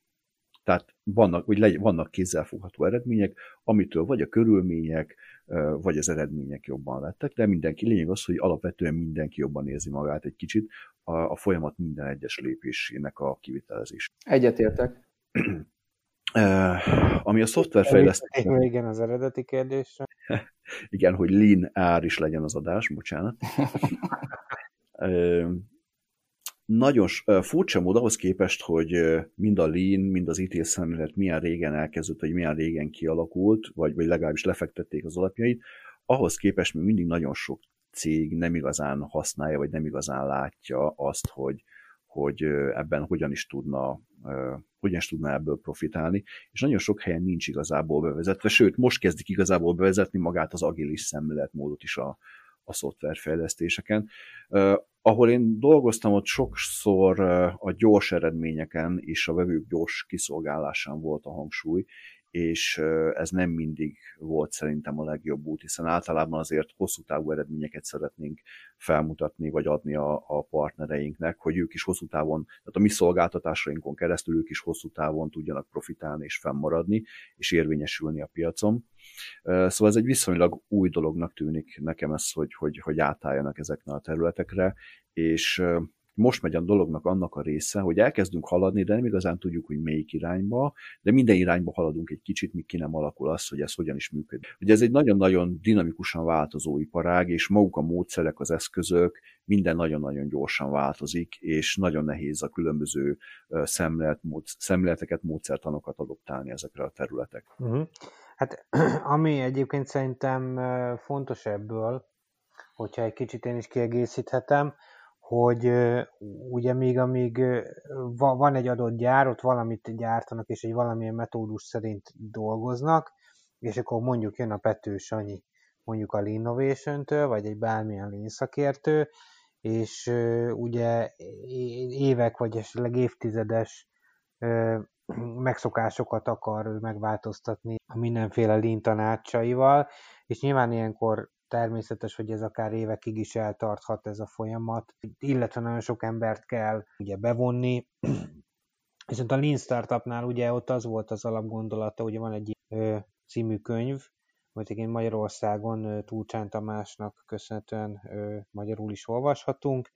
Tehát vannak, hogy legy, vannak kézzelfogható eredmények, amitől vagy a körülmények, vagy az eredmények jobban lettek, de mindenki lényeg az, hogy alapvetően mindenki jobban érzi magát egy kicsit a, a folyamat minden egyes lépésének a kivitelezés. Egyetértek. Ami a szoftverfejlesztés... Igen, az eredeti kérdésre. Igen, hogy lean ár is legyen az adás, bocsánat. nagyon furcsa mód ahhoz képest, hogy mind a Lean, mind az ITIL szemlélet milyen régen elkezdődött, vagy milyen régen kialakult, vagy, vagy legalábbis lefektették az alapjait, ahhoz képest még mindig nagyon sok cég nem igazán használja, vagy nem igazán látja azt, hogy, hogy ebben hogyan is tudna hogyan is tudna ebből profitálni, és nagyon sok helyen nincs igazából bevezetve, sőt, most kezdik igazából bevezetni magát az agilis szemléletmódot is a, a szoftverfejlesztéseken. Ahol én dolgoztam, ott sokszor a gyors eredményeken és a vevők gyors kiszolgálásán volt a hangsúly, és ez nem mindig volt szerintem a legjobb út, hiszen általában azért hosszú távú eredményeket szeretnénk felmutatni, vagy adni a, a partnereinknek, hogy ők is hosszú távon, tehát a mi szolgáltatásainkon keresztül ők is hosszú távon tudjanak profitálni és fennmaradni, és érvényesülni a piacon. Szóval ez egy viszonylag új dolognak tűnik nekem ez, hogy, hogy, hogy átálljanak ezekre a területekre, és most megy a dolognak annak a része, hogy elkezdünk haladni, de nem igazán tudjuk, hogy melyik irányba, de minden irányba haladunk egy kicsit, míg ki nem alakul az, hogy ez hogyan is működik. Ugye ez egy nagyon-nagyon dinamikusan változó iparág, és maguk a módszerek, az eszközök, minden nagyon-nagyon gyorsan változik, és nagyon nehéz a különböző szemlélet, mód, szemléleteket, módszertanokat adoptálni ezekre a területek. Uh-huh. Hát ami egyébként szerintem fontos ebből, hogyha egy kicsit én is kiegészíthetem, hogy ugye még amíg van egy adott gyár, ott valamit gyártanak, és egy valamilyen metódus szerint dolgoznak, és akkor mondjuk jön a Pető Sanyi, mondjuk a Innovation-től, vagy egy bármilyen Lean szakértő, és ugye évek vagy esetleg évtizedes megszokásokat akar megváltoztatni a mindenféle Lean tanácsaival, és nyilván ilyenkor természetes, hogy ez akár évekig is eltarthat ez a folyamat, illetve nagyon sok embert kell ugye bevonni, Viszont a Lean Startupnál ugye ott az volt az alapgondolata, ugye van egy ö, című könyv, amit én Magyarországon Túlcsán Tamásnak köszönhetően ö, magyarul is olvashatunk,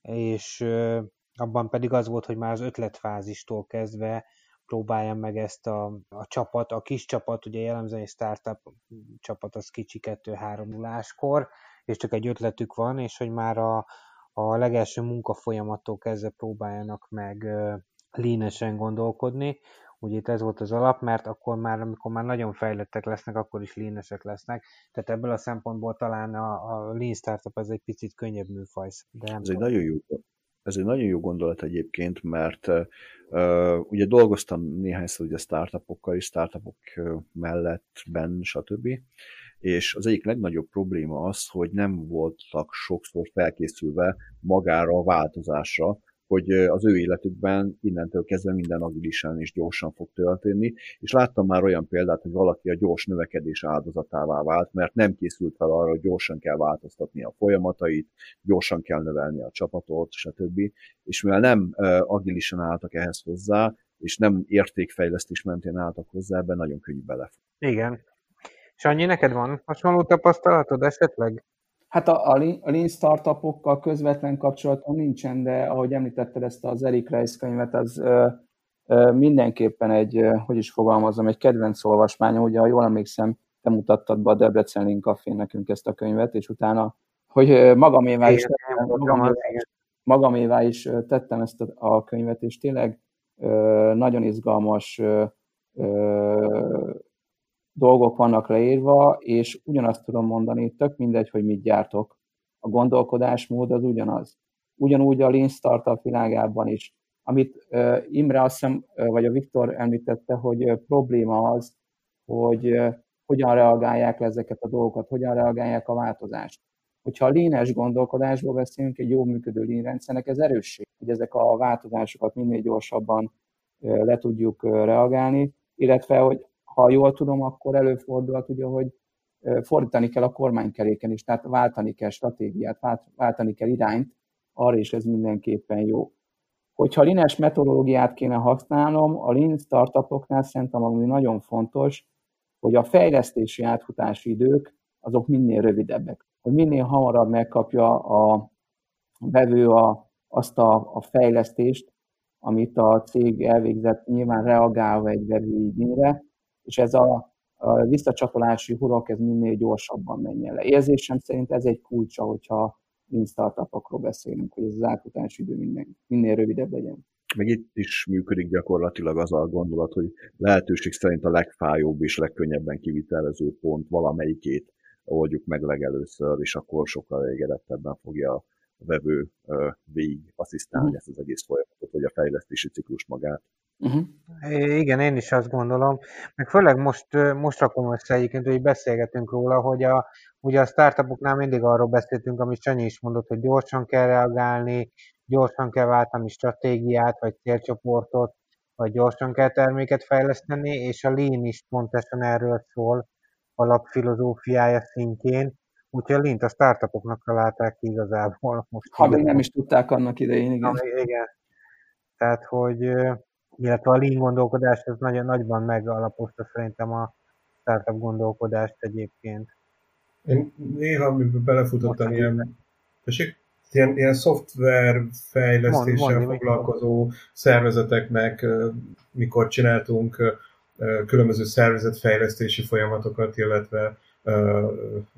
és ö, abban pedig az volt, hogy már az ötletfázistól kezdve próbáljam meg ezt a, a csapat, a kis csapat, ugye jellemzően egy startup csapat az kicsi 2-3 nuláskor, és csak egy ötletük van, és hogy már a, a legelső munkafolyamattól kezdve próbáljanak meg línesen gondolkodni. Ugye itt ez volt az alap, mert akkor már, amikor már nagyon fejlettek lesznek, akkor is línesek lesznek. Tehát ebből a szempontból talán a, a Lean Startup ez egy picit könnyebb műfaj. De nem ez egy nagyon jó ez egy nagyon jó gondolat egyébként, mert uh, ugye dolgoztam néhányszor ugye startupokkal és startupok mellettben, stb. És az egyik legnagyobb probléma az, hogy nem voltak sokszor felkészülve magára a változásra, hogy az ő életükben innentől kezdve minden agilisan és gyorsan fog történni, és láttam már olyan példát, hogy valaki a gyors növekedés áldozatává vált, mert nem készült fel arra, hogy gyorsan kell változtatni a folyamatait, gyorsan kell növelni a csapatot, stb. És mivel nem agilisan álltak ehhez hozzá, és nem értékfejlesztés mentén álltak hozzá, ebben nagyon könnyű belefog. Igen. Sanyi, neked van hasonló tapasztalatod esetleg? Hát a, a, a lean startupokkal közvetlen kapcsolatom nincsen, de ahogy említetted ezt az Eric Rice könyvet, az ö, ö, mindenképpen egy, ö, hogy is fogalmazom, egy kedvenc olvasmány, ugye, ha jól emlékszem, te mutattad be a Debrecen Lean Café nekünk ezt a könyvet, és utána, hogy magamévá is, tettem, magamévá, magamévá is tettem ezt a, a könyvet, és tényleg ö, nagyon izgalmas ö, ö, dolgok vannak leírva, és ugyanazt tudom mondani, tök mindegy, hogy mit gyártok. A gondolkodásmód az ugyanaz. Ugyanúgy a Lean Startup világában is. Amit Imre azt hiszem, vagy a Viktor említette, hogy probléma az, hogy hogyan reagálják le ezeket a dolgokat, hogyan reagálják a változást. Hogyha a línes gondolkodásból beszélünk, egy jó működő lean rendszernek ez erősség, hogy ezek a változásokat minél gyorsabban le tudjuk reagálni, illetve hogy ha jól tudom, akkor előfordulhat ugye, hogy fordítani kell a kormánykeréken is, tehát váltani kell stratégiát, váltani kell irányt, arra is ez mindenképpen jó. Hogyha linees metodológiát kéne használnom, a lean startupoknál szerintem ami nagyon fontos, hogy a fejlesztési átfutási idők azok minél rövidebbek. Hogy minél hamarabb megkapja a vevő a, azt a, a fejlesztést, amit a cég elvégzett, nyilván reagálva egy vevő igényre, és ez a, a visszacsatolási hurok ez minél gyorsabban menjen le. Érzésem szerint ez egy kulcsa, hogyha mint startupokról beszélünk, hogy ez az átfutási idő minden, minél rövidebb legyen. Meg itt is működik gyakorlatilag az a gondolat, hogy lehetőség szerint a legfájóbb és legkönnyebben kivitelező pont valamelyikét oldjuk meg legelőször, és akkor sokkal elégedettebben fogja a vevő végig asszisztálni uh-huh. ezt az egész folyamatot, vagy a fejlesztési ciklus magát. Uh-huh. Igen, én is azt gondolom. Meg főleg most, most rakom össze egyébként, hogy beszélgetünk róla, hogy a, ugye a startupoknál mindig arról beszéltünk, amit Sanyi is mondott, hogy gyorsan kell reagálni, gyorsan kell váltani stratégiát, vagy célcsoportot, vagy gyorsan kell terméket fejleszteni, és a Lean is pontosan erről szól alapfilozófiája szintjén, úgyhogy a Lean-t a startupoknak találták ki igazából. Most ha még nem is tudták annak idején, igen. Ha, igen. Tehát, hogy illetve a lean gondolkodás ez nagyon nagyban megalapozta szerintem a startup gondolkodást egyébként. Én néha belefutottam ilyen, tessék, ilyen, ilyen szoftver fejlesztéssel foglalkozó szervezeteknek, mikor csináltunk különböző szervezetfejlesztési folyamatokat, illetve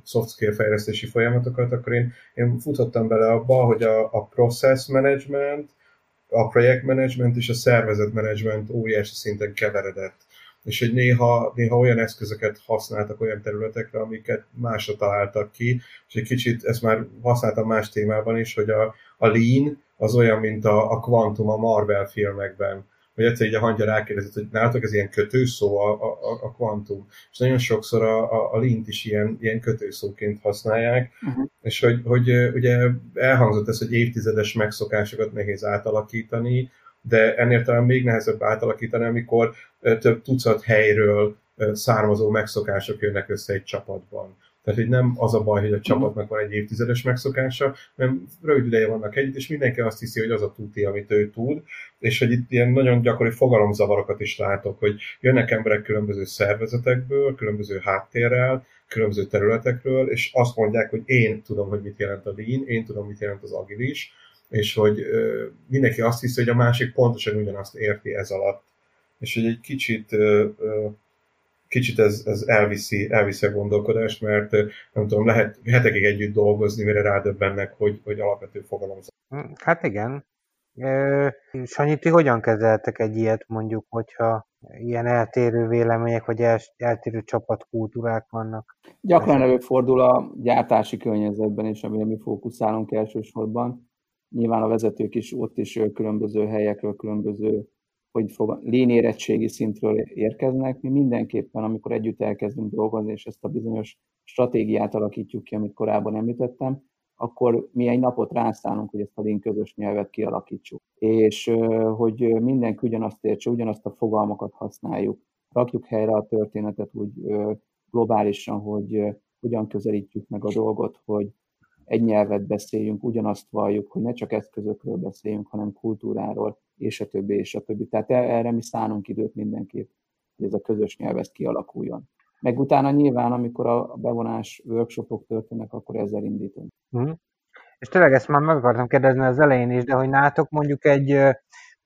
soft skill fejlesztési folyamatokat, akkor én, én futottam bele abba, hogy a, a process management, a projektmenedzsment és a szervezetmenedzsment óriási szinten keveredett. És hogy néha, néha olyan eszközöket használtak olyan területekre, amiket másra találtak ki, és egy kicsit ezt már használtam más témában is, hogy a, a lean az olyan, mint a, a kvantum a Marvel filmekben hogy egyszer így a hangja rákérdezett, hogy nálatok ez ilyen kötőszó a, a, a kvantum, és nagyon sokszor a, a, a lint is ilyen, ilyen kötőszóként használják, uh-huh. és hogy, hogy ugye elhangzott ez, hogy évtizedes megszokásokat nehéz átalakítani, de ennél talán még nehezebb átalakítani, amikor több tucat helyről származó megszokások jönnek össze egy csapatban. Tehát, hogy nem az a baj, hogy a csapatnak van egy évtizedes megszokása, hanem rövid ideje vannak együtt, és mindenki azt hiszi, hogy az a tuti, amit ő tud, és hogy itt ilyen nagyon gyakori fogalomzavarokat is látok, hogy jönnek emberek különböző szervezetekből, különböző háttérrel, különböző területekről, és azt mondják, hogy én tudom, hogy mit jelent a lean, én tudom, mit jelent az agilis, és hogy ö, mindenki azt hiszi, hogy a másik pontosan ugyanazt érti ez alatt. És hogy egy kicsit ö, ö, kicsit ez, ez elviszi, elviszi a gondolkodást, mert nem tudom, lehet hetekig együtt dolgozni, mire rádöbbennek, hogy, hogy alapvető fogalom. Hm, hát igen. Sanyi, ti hogyan kezeltek egy ilyet mondjuk, hogyha ilyen eltérő vélemények, vagy el, eltérő csapatkultúrák vannak? Gyakran előfordul a gyártási környezetben is, amire mi fókuszálunk elsősorban. Nyilván a vezetők is ott is különböző helyekről, különböző hogy fog, lénérettségi szintről érkeznek. Mi mindenképpen, amikor együtt elkezdünk dolgozni, és ezt a bizonyos stratégiát alakítjuk ki, amit korábban említettem, akkor mi egy napot rászállunk, hogy ezt a link közös nyelvet kialakítsuk. És hogy mindenki ugyanazt értse, ugyanazt a fogalmakat használjuk. Rakjuk helyre a történetet úgy globálisan, hogy hogyan közelítjük meg a dolgot, hogy egy nyelvet beszéljünk, ugyanazt valljuk, hogy ne csak eszközökről beszéljünk, hanem kultúráról, és a többi, és a többi. Tehát erre mi szánunk időt mindenképp, hogy ez a közös nyelv ezt kialakuljon. Meg utána nyilván, amikor a bevonás workshopok történnek, akkor ezzel indítunk. Mm. És tényleg ezt már meg akartam kérdezni az elején is, de hogy nátok mondjuk egy,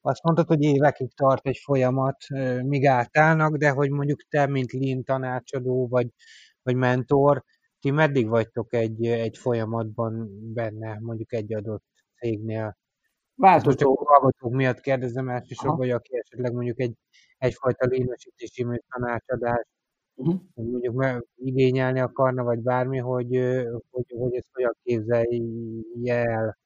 azt mondtad, hogy évekig tart egy folyamat, míg átállnak, de hogy mondjuk te, mint lean tanácsadó vagy, vagy mentor, ti meddig vagytok egy, egy folyamatban benne, mondjuk egy adott cégnél? Változó. Hallgatók miatt kérdezem elsősorban, hogy aki esetleg mondjuk egy, egyfajta lénosítési tanácsadást uh-huh. mondjuk igényelni akarna, vagy bármi, hogy, hogy, hogy ezt hogyan képzelje el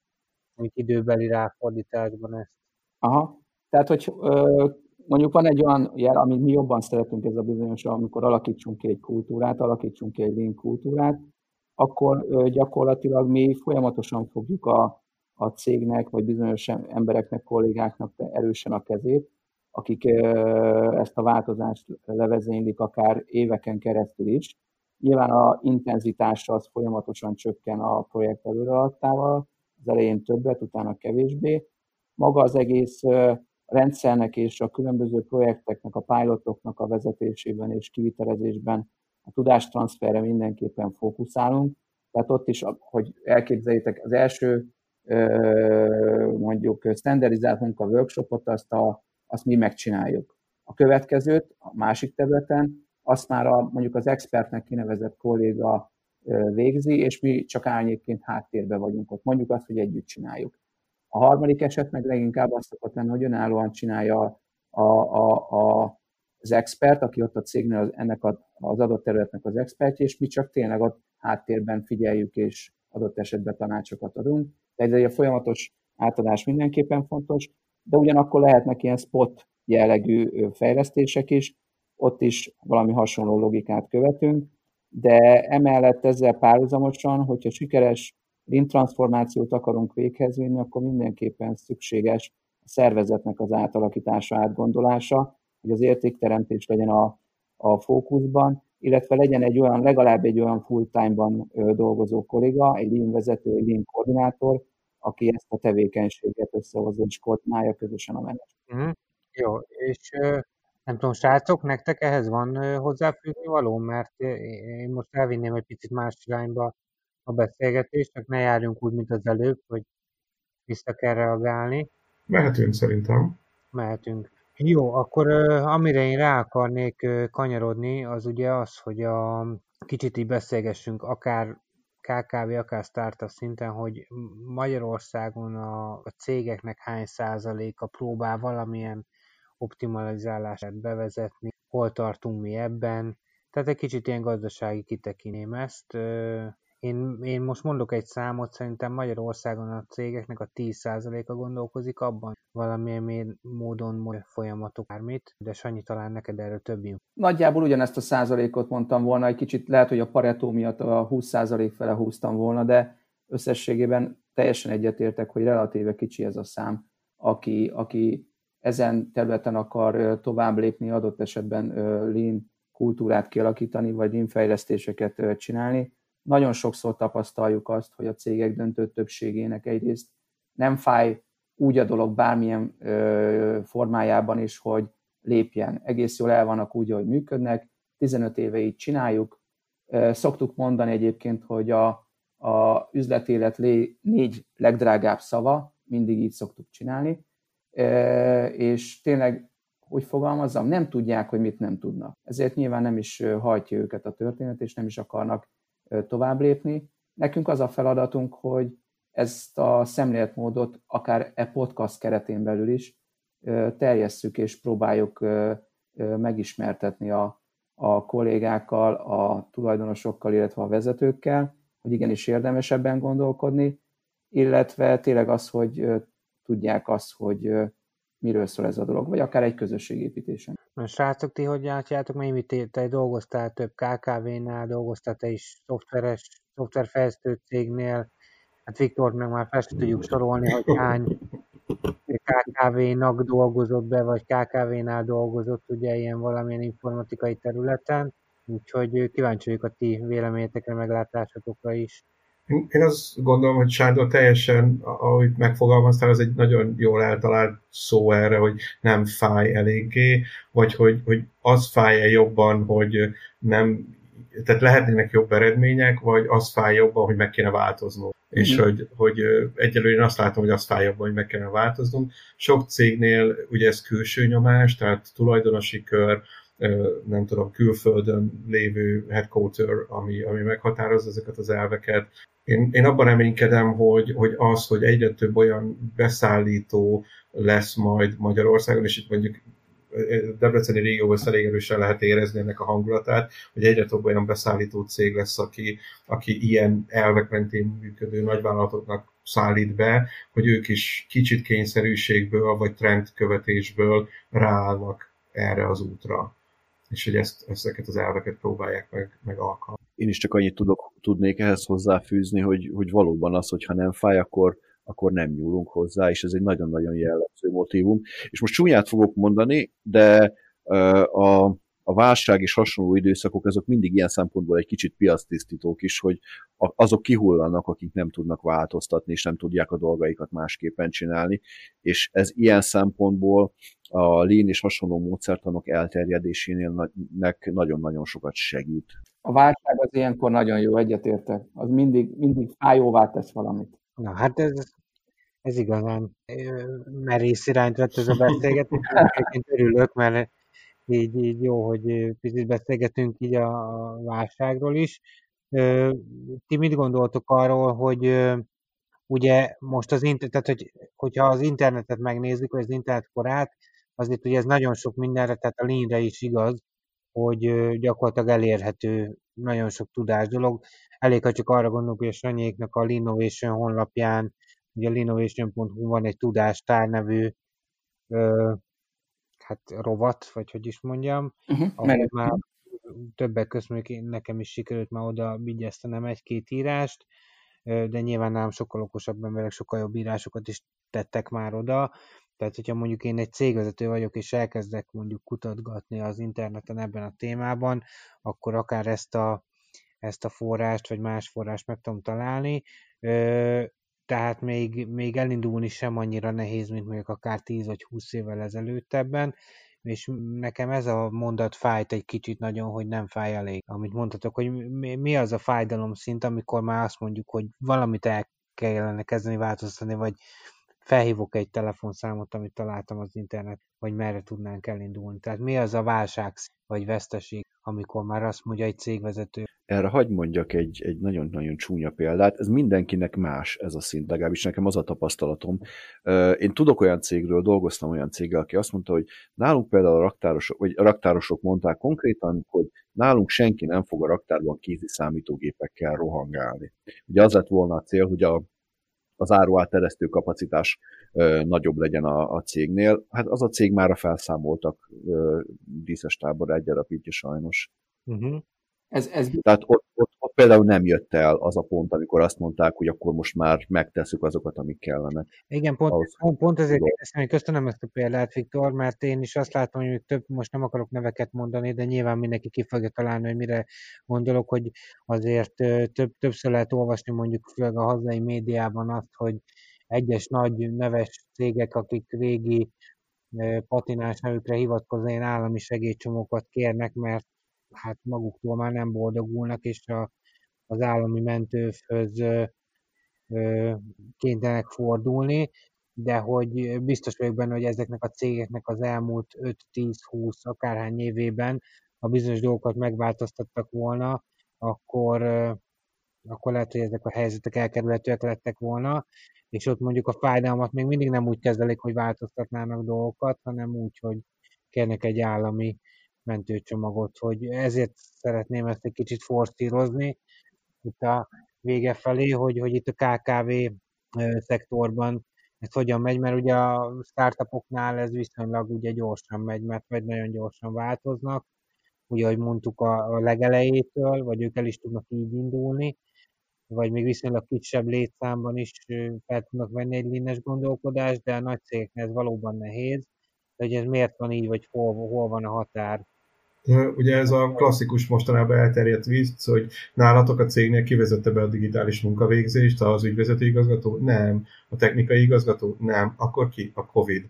mondjuk időbeli ráfordításban ezt. Aha. Tehát, hogy ö, mondjuk van egy olyan jel, amit mi jobban szeretünk ez a bizonyos, amikor alakítsunk ki egy kultúrát, alakítsunk ki egy link kultúrát, akkor ö, gyakorlatilag mi folyamatosan fogjuk a, a cégnek, vagy bizonyos embereknek, kollégáknak erősen a kezét, akik ezt a változást levezénylik akár éveken keresztül is. Nyilván a intenzitása az folyamatosan csökken a projekt előreadtával, az elején többet, utána kevésbé, maga az egész rendszernek és a különböző projekteknek, a pilotoknak a vezetésében és kivitelezésben a tudástranszferre mindenképpen fókuszálunk. Tehát ott is, hogy elképzeljétek, az első mondjuk standardizált munka workshopot, azt, a, azt mi megcsináljuk. A következőt, a másik területen, azt már a, mondjuk az expertnek kinevezett kolléga végzi, és mi csak árnyékként háttérbe vagyunk ott. Mondjuk azt, hogy együtt csináljuk. A harmadik eset meg leginkább azt szokott lenni, hogy önállóan csinálja a, a, a, az expert, aki ott a cégnél az, ennek a, az adott területnek az expertje, és mi csak tényleg ott háttérben figyeljük, és adott esetben tanácsokat adunk. Tehát a folyamatos átadás mindenképpen fontos, de ugyanakkor lehetnek ilyen spot jellegű fejlesztések is, ott is valami hasonló logikát követünk, de emellett ezzel párhuzamosan, hogyha sikeres lean transformációt akarunk véghez vinni, akkor mindenképpen szükséges a szervezetnek az átalakítása, átgondolása, hogy az értékteremtés legyen a, a fókuszban, illetve legyen egy olyan, legalább egy olyan full-time-ban dolgozó kolléga, egy lean vezető, egy lean koordinátor, aki ezt a tevékenységet összehozza és koordinálja közösen a menedzs. Mm, jó, és nem tudom, srácok, nektek ehhez van hozzáfűzni való? Mert én most elvinném egy picit más irányba a beszélgetést, csak ne járjunk úgy, mint az előbb, hogy vissza kell reagálni. Mehetünk szerintem. Mehetünk. Jó, akkor amire én rá akarnék kanyarodni, az ugye az, hogy a kicsit így beszélgessünk akár KKV, akár startup szinten, hogy Magyarországon a, a cégeknek hány százaléka próbál valamilyen optimalizálását bevezetni, hol tartunk mi ebben. Tehát egy kicsit ilyen gazdasági kitekiném ezt. Én, én most mondok egy számot, szerintem Magyarországon a cégeknek a 10%-a gondolkozik abban, valamilyen módon folyamatok bármit, de Sanyi talán neked erről több Nagyjából ugyanezt a százalékot mondtam volna, egy kicsit lehet, hogy a paretó miatt a 20% fele húztam volna, de összességében teljesen egyetértek, hogy relatíve kicsi ez a szám, aki, aki ezen területen akar tovább lépni, adott esetben lean kultúrát kialakítani, vagy lean fejlesztéseket csinálni, nagyon sokszor tapasztaljuk azt, hogy a cégek döntő többségének egyrészt nem fáj úgy a dolog bármilyen ö, formájában is, hogy lépjen. Egész jól el vannak úgy, hogy működnek, 15 éve így csináljuk. Szoktuk mondani egyébként, hogy a, a üzletélet lé, négy legdrágább szava, mindig így szoktuk csinálni, és tényleg, hogy fogalmazzam, nem tudják, hogy mit nem tudnak. Ezért nyilván nem is hajtja őket a történet, és nem is akarnak tovább lépni. Nekünk az a feladatunk, hogy ezt a szemléletmódot akár e podcast keretén belül is terjesszük és próbáljuk megismertetni a, a kollégákkal, a tulajdonosokkal, illetve a vezetőkkel, hogy igenis érdemes ebben gondolkodni, illetve tényleg az, hogy tudják azt, hogy miről szól ez a dolog, vagy akár egy közösségépítésen. Na, srácok, ti hogy látjátok, mert te dolgoztál több KKV-nál, dolgoztál te is szoftveres, szoftverfejlesztő cégnél, hát Viktor meg már fel tudjuk sorolni, hogy hány KKV-nak dolgozott be, vagy KKV-nál dolgozott ugye ilyen valamilyen informatikai területen, úgyhogy kíváncsi vagyok a ti véleményetekre, meglátásotokra is. Én azt gondolom, hogy Sándor teljesen, ahogy megfogalmaztál, az egy nagyon jól eltalált szó erre, hogy nem fáj eléggé, vagy hogy, hogy az fáj-e jobban, hogy nem, tehát lehetnének jobb eredmények, vagy az fáj jobban, hogy meg kéne változnunk. Mm. És hogy, hogy egyelőre én azt látom, hogy az fáj jobban, hogy meg kéne változnunk. Sok cégnél ugye ez külső nyomás, tehát tulajdonosi kör, nem tudom, külföldön lévő headquarter, ami, ami meghatározza ezeket az elveket, én, én abban reménykedem, hogy, hogy az, hogy egyre több olyan beszállító lesz majd Magyarországon, és itt mondjuk Debreceni régióban elég erősen lehet érezni ennek a hangulatát, hogy egyre több olyan beszállító cég lesz, aki, aki ilyen elvek mentén működő nagyvállalatoknak szállít be, hogy ők is kicsit kényszerűségből vagy trendkövetésből ráállnak erre az útra és hogy ezt, ezeket az elveket próbálják meg, meg alkalmazni. Én is csak annyit tudok, tudnék ehhez hozzáfűzni, hogy, hogy valóban az, hogyha nem fáj, akkor, akkor nem nyúlunk hozzá, és ez egy nagyon-nagyon jellemző motivum. És most csúnyát fogok mondani, de a, a válság és hasonló időszakok, azok mindig ilyen szempontból egy kicsit piactisztítók is, hogy azok kihullanak, akik nem tudnak változtatni, és nem tudják a dolgaikat másképpen csinálni, és ez ilyen szempontból a lean és hasonló módszertanok elterjedésénél nagyon-nagyon sokat segít. A válság az ilyenkor nagyon jó, egyetértek. Az mindig, mindig fájóvá tesz valamit. Na hát ez, ez igazán merész irányt vett ez a beszélgetés. Én örülök, mert így, így jó, hogy picit beszélgetünk így a válságról is. Ti mit gondoltok arról, hogy ugye most az internet, tehát hogy, hogyha az internetet megnézzük, vagy az internet korát, azért ugye ez nagyon sok mindenre, tehát a lényre is igaz, hogy gyakorlatilag elérhető nagyon sok tudás dolog. Elég, ha csak arra gondolunk, hogy a Sanyéknak a Linnovation honlapján, ugye a linnovation.hu van egy tudástár nevű hát rovat, vagy hogy is mondjam, uh-huh, ahol már többek között nekem is sikerült már oda vigyeztenem egy-két írást, de nyilván nálam sokkal okosabb emberek sokkal jobb írásokat is tettek már oda. Tehát, hogyha mondjuk én egy cégvezető vagyok, és elkezdek mondjuk kutatgatni az interneten ebben a témában, akkor akár ezt a, ezt a forrást, vagy más forrást meg tudom találni tehát még, még elindulni sem annyira nehéz, mint mondjuk akár 10 vagy 20 évvel ezelőttebben, és nekem ez a mondat fájt egy kicsit nagyon, hogy nem fáj elég. Amit mondhatok, hogy mi az a fájdalom szint, amikor már azt mondjuk, hogy valamit el kellene kezdeni változtatni, vagy felhívok egy telefonszámot, amit találtam az internet, vagy merre tudnánk elindulni. Tehát mi az a válság vagy veszteség, amikor már azt mondja egy cégvezető, erre hagy mondjak egy, egy nagyon-nagyon csúnya példát. Ez mindenkinek más ez a szint, legalábbis nekem az a tapasztalatom. Én tudok olyan cégről, dolgoztam olyan céggel, aki azt mondta, hogy nálunk például a raktárosok, vagy a raktárosok mondták konkrétan, hogy nálunk senki nem fog a raktárban kézi számítógépekkel rohangálni. Ugye az lett volna a cél, hogy a, az áruátteresztő kapacitás ö, nagyobb legyen a, a cégnél. Hát az a cég már felszámoltak ö, díszes tábor egy sajnos. Uh-huh. Ez, ez... Tehát ott, ott, ott például nem jött el az a pont, amikor azt mondták, hogy akkor most már megtesszük azokat, amik kellene. Igen, pont, ahhoz, pont, pont ezért kérdeztem, hogy köszönöm ezt a példát, Viktor, mert én is azt látom, hogy több, most nem akarok neveket mondani, de nyilván mindenki ki fogja találni, hogy mire gondolok, hogy azért több, többször lehet olvasni mondjuk főleg a hazai médiában azt, hogy egyes nagy neves cégek, akik régi patinás nevükre hivatkozva ilyen állami segélycsomókat kérnek, mert hát maguktól már nem boldogulnak, és a, az állami mentőfhöz kénytelenek fordulni, de hogy biztos vagyok benne, hogy ezeknek a cégeknek az elmúlt 5-10-20 akárhány évében, ha bizonyos dolgokat megváltoztattak volna, akkor, akkor lehet, hogy ezek a helyzetek elkerülhetőek lettek volna, és ott mondjuk a fájdalmat még mindig nem úgy kezelik, hogy változtatnának dolgokat, hanem úgy, hogy kérnek egy állami mentőcsomagot, hogy ezért szeretném ezt egy kicsit forszírozni itt a vége felé, hogy, hogy itt a KKV szektorban ez hogyan megy, mert ugye a startupoknál ez viszonylag ugye gyorsan megy, mert vagy nagyon gyorsan változnak, ugye, ahogy mondtuk a, legelejétől, vagy ők el is tudnak így indulni, vagy még viszonylag kisebb létszámban is fel tudnak venni egy linnes gondolkodást, de a nagy cégeknél ez valóban nehéz, hogy ez miért van így, vagy hol, hol van a határ Ugye ez a klasszikus mostanában elterjedt vicc, hogy nálatok a cégnél kivezette be a digitális munkavégzést, az ügyvezető igazgató? Nem. A technikai igazgató? Nem. Akkor ki? A Covid.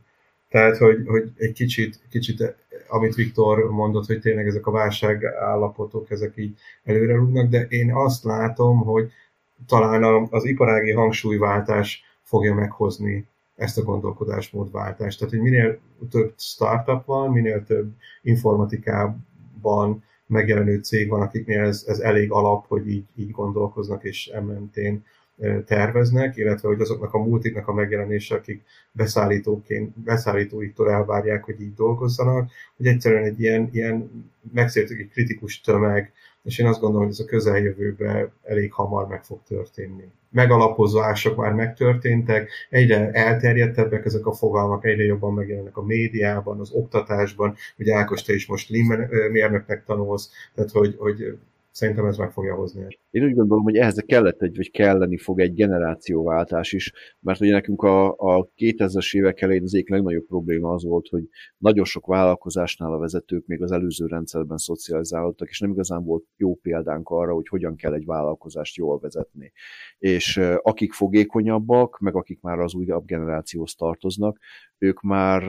Tehát, hogy, hogy egy kicsit, kicsit, amit Viktor mondott, hogy tényleg ezek a válság állapotok, ezek így előre rúgnak, de én azt látom, hogy talán az iparági hangsúlyváltás fogja meghozni ezt a gondolkodásmódváltást. Tehát, hogy minél több startup van, minél több informatikában megjelenő cég van, akiknél ez, ez elég alap, hogy így, így gondolkoznak és ementén terveznek, illetve hogy azoknak a multiknak a megjelenése, akik beszállítóként, beszállítóiktól elvárják, hogy így dolgozzanak, hogy egyszerűen egy ilyen, ilyen megszértői kritikus tömeg, és én azt gondolom, hogy ez a közeljövőben elég hamar meg fog történni. Megalapozások már megtörténtek, egyre elterjedtebbek ezek a fogalmak, egyre jobban megjelennek a médiában, az oktatásban, ugye Ákos, te is most Lean mérnöknek tanulsz, tehát hogy, hogy szerintem ez meg fogja hozni. Én úgy gondolom, hogy ehhez kellett egy, vagy kelleni fog egy generációváltás is, mert ugye nekünk a, a 2000-es évek elején az egyik legnagyobb probléma az volt, hogy nagyon sok vállalkozásnál a vezetők még az előző rendszerben szocializálódtak, és nem igazán volt jó példánk arra, hogy hogyan kell egy vállalkozást jól vezetni. És akik fogékonyabbak, meg akik már az újabb generációhoz tartoznak, ők már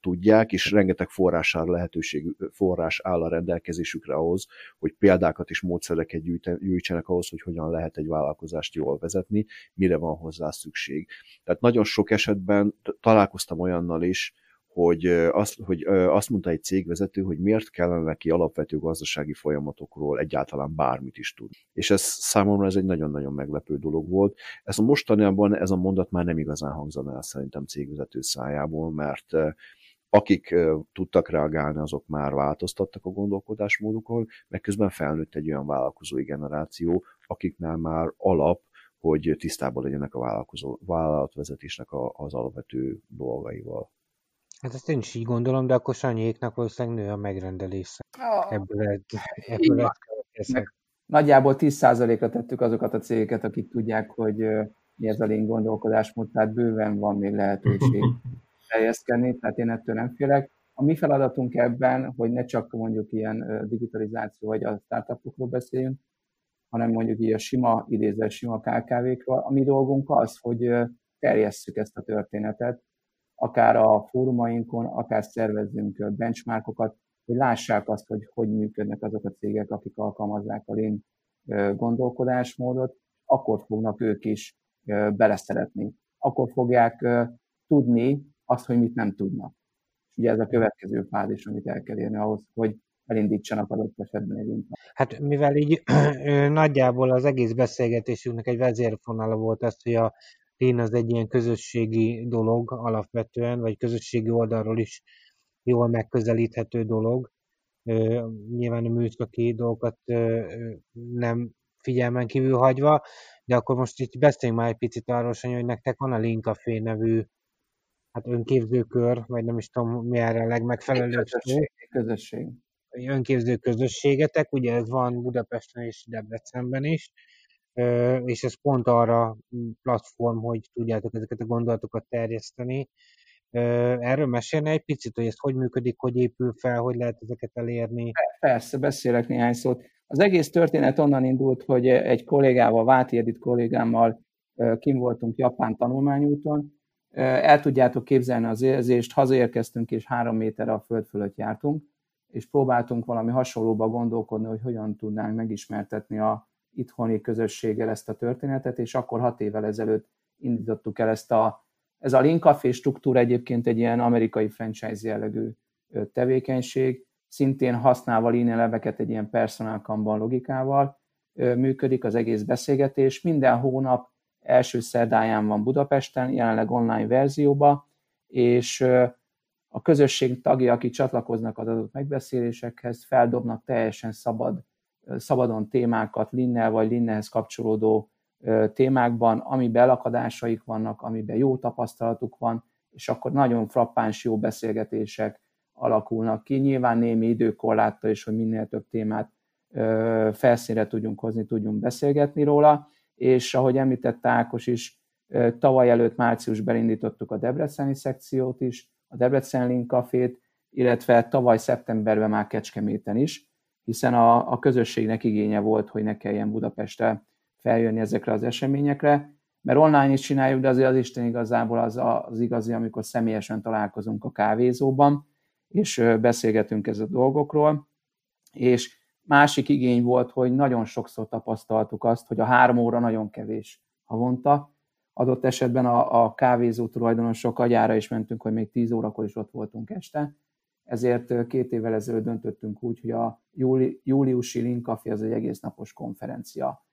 tudják, és rengeteg forrására lehetőség, forrás áll a rendelkezésükre ahhoz, hogy példákat és módszereket gyűjtsenek ahhoz, hogy hogyan lehet egy vállalkozást jól vezetni, mire van hozzá szükség. Tehát nagyon sok esetben találkoztam olyannal is, hogy azt, hogy azt mondta egy cégvezető, hogy miért kellene neki alapvető gazdasági folyamatokról egyáltalán bármit is tud. És ez számomra ez egy nagyon-nagyon meglepő dolog volt. Ez a mostaniabban ez a mondat már nem igazán hangzana el szerintem cégvezető szájából, mert akik tudtak reagálni, azok már változtattak a gondolkodásmódukon, meg közben felnőtt egy olyan vállalkozói generáció, akiknál már alap, hogy tisztában legyenek a vállalkozó, vállalatvezetésnek az alapvető dolgaival. Hát ezt én is így gondolom, de akkor Sanyéknak valószínűleg nő a megrendelése. Oh. Ebből, ebből Nagyjából 10%-ra tettük azokat a cégeket, akik tudják, hogy mi ez a lény gondolkodásmód, tehát bőven van még lehetőség terjeszkedni, tehát én ettől nem félek. A mi feladatunk ebben, hogy ne csak mondjuk ilyen digitalizáció vagy a startupokról beszéljünk, hanem mondjuk így a sima, idéző sima KKV-król. A mi dolgunk az, hogy terjesszük ezt a történetet, akár a fórumainkon, akár szervezzünk benchmarkokat, hogy lássák azt, hogy hogy működnek azok a cégek, akik alkalmazzák a Lean gondolkodásmódot, akkor fognak ők is beleszeretni. Akkor fogják tudni azt, hogy mit nem tudnak. Ugye ez a következő fázis, amit el kell érni ahhoz, hogy elindítsanak adott esetben egy intra. Hát mivel így nagyjából az egész beszélgetésünknek egy vezérfonala volt az, hogy a Lean az egy ilyen közösségi dolog alapvetően, vagy közösségi oldalról is jól megközelíthető dolog. Nyilván a műszaki dolgokat nem figyelmen kívül hagyva, de akkor most itt beszéljünk már egy picit arról, hogy nektek van a Lean Café nevű hát önképzőkör, vagy nem is tudom, mi erre a legmegfelelőbb közösség, közösség. Önképző közösségetek, ugye ez van Budapesten és Debrecenben is, és ez pont arra platform, hogy tudjátok ezeket a gondolatokat terjeszteni. Erről mesélne egy picit, hogy ez hogy működik, hogy épül fel, hogy lehet ezeket elérni? Persze, beszélek néhány szót. Az egész történet onnan indult, hogy egy kollégával, Váti Edith kollégámmal kim voltunk Japán tanulmányúton, el tudjátok képzelni az érzést, hazaérkeztünk és három méterre a föld fölött jártunk, és próbáltunk valami hasonlóba gondolkodni, hogy hogyan tudnánk megismertetni a itthoni közösséggel ezt a történetet, és akkor hat évvel ezelőtt indítottuk el ezt a, ez a Link Café struktúra egyébként egy ilyen amerikai franchise jellegű tevékenység, szintén használva lean eleveket egy ilyen personal kanban logikával működik az egész beszélgetés. Minden hónap első szerdáján van Budapesten, jelenleg online verzióba, és a közösség tagja, akik csatlakoznak az adott megbeszélésekhez, feldobnak teljesen szabad, szabadon témákat linnel vagy linnelhez kapcsolódó témákban, amiben elakadásaik vannak, amiben jó tapasztalatuk van, és akkor nagyon frappáns jó beszélgetések alakulnak ki. Nyilván némi időkorláttal is, hogy minél több témát felszínre tudjunk hozni, tudjunk beszélgetni róla, és ahogy említette Ákos is, tavaly előtt márciusban indítottuk a Debreceni szekciót is, a Debrecen Link Cafét, illetve tavaly szeptemberben már Kecskeméten is, hiszen a, a közösségnek igénye volt, hogy ne kelljen Budapestre feljönni ezekre az eseményekre, mert online is csináljuk, de azért az Isten igazából az, az igazi, amikor személyesen találkozunk a kávézóban, és beszélgetünk ez a dolgokról, és Másik igény volt, hogy nagyon sokszor tapasztaltuk azt, hogy a három óra nagyon kevés havonta. Adott esetben a, a kávézó tulajdonosok agyára is mentünk, hogy még 10 órakor is ott voltunk este. Ezért két évvel ezelőtt döntöttünk úgy, hogy a júli, júliusi Linkafi az egy egész napos konferencia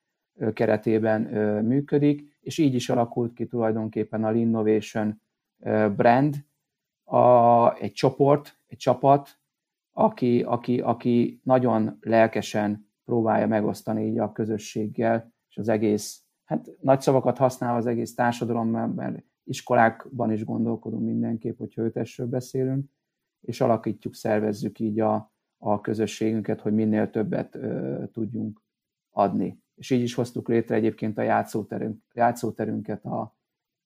keretében működik, és így is alakult ki tulajdonképpen a Innovation brand, a, egy csoport, egy csapat, aki, aki, aki nagyon lelkesen próbálja megosztani így a közösséggel, és az egész, hát nagy szavakat használ az egész társadalom, mert iskolákban is gondolkodunk mindenképp, hogyha ötesről beszélünk, és alakítjuk, szervezzük így a, a közösségünket, hogy minél többet ö, tudjunk adni. És így is hoztuk létre egyébként a játszóterünk, játszóterünket a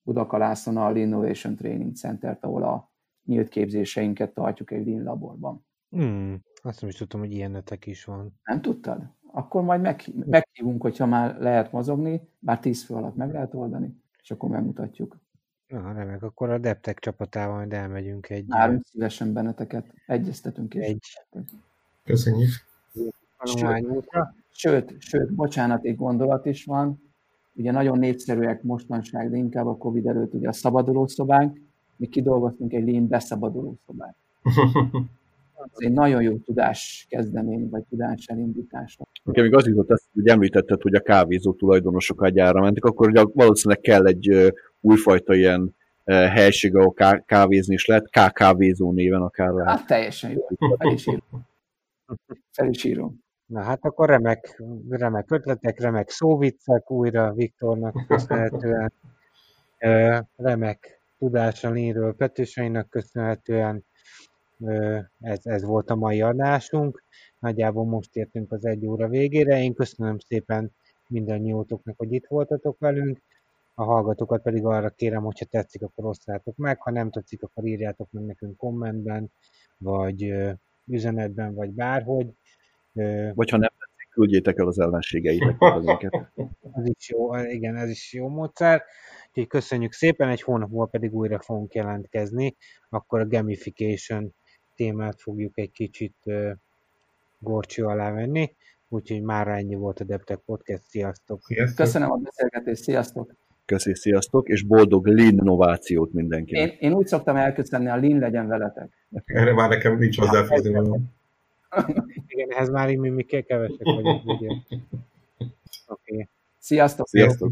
Budakalászon, a Innovation Training Center-t, ahol a nyílt képzéseinket tartjuk egy Lean laborban. Hmm, azt nem is tudtam, hogy ilyenetek is van. Nem tudtad? Akkor majd meg, meghívunk, hogyha már lehet mozogni, bár tíz fő alatt meg lehet oldani, és akkor megmutatjuk. Na, remek, akkor a Deptek csapatával majd elmegyünk egy... Várunk szívesen benneteket, egyeztetünk is. Egy... Köszönjük. Sőt, sőt, sőt, bocsánat, egy gondolat is van. Ugye nagyon népszerűek mostanság, de inkább a Covid előtt ugye a szabaduló szobánk. Mi kidolgoztunk egy lean beszabaduló szobát. Ez egy nagyon jó tudás kezdemény, vagy tudás elindítása. Nekem még az jutott ezt, hogy említetted, hogy a kávézó tulajdonosok agyára mentek, akkor ugye valószínűleg kell egy újfajta ilyen helység, ahol kávézni is lehet, K-kávézó néven akár lehet. Hát teljesen jó, fel is írom. Fel is írom. Na hát akkor remek, remek ötletek, remek szóviccek újra Viktornak köszönhetően, remek tudása Lénről Petősainak köszönhetően, ez, ez volt a mai adásunk. Nagyjából most értünk az egy óra végére. Én köszönöm szépen mindannyiótoknak, hogy itt voltatok velünk. A hallgatókat pedig arra kérem, hogyha tetszik, akkor osszátok meg, ha nem tetszik, akkor írjátok meg nekünk kommentben, vagy üzenetben, vagy bárhogy. Vagy ha nem tetszik, küldjétek el az ellenségeitek ez is jó, igen, ez is jó módszer. Úgyhogy köszönjük szépen, egy hónap múlva pedig újra fogunk jelentkezni, akkor a gamification témát fogjuk egy kicsit gorcső alá venni, úgyhogy már ennyi volt a Deptek Podcast, sziasztok! sziasztok. Köszönöm a beszélgetést, sziasztok! Köszi, sziasztok, és boldog Lean innovációt mindenkinek! Én, én úgy szoktam elköszönni, a Lean legyen veletek. Erre már nekem nincs hozzáfűzni való. Igen, ehhez már mi, mi kevesek vagyok, ugye. Oké. Okay. Sziasztok! Sziasztok!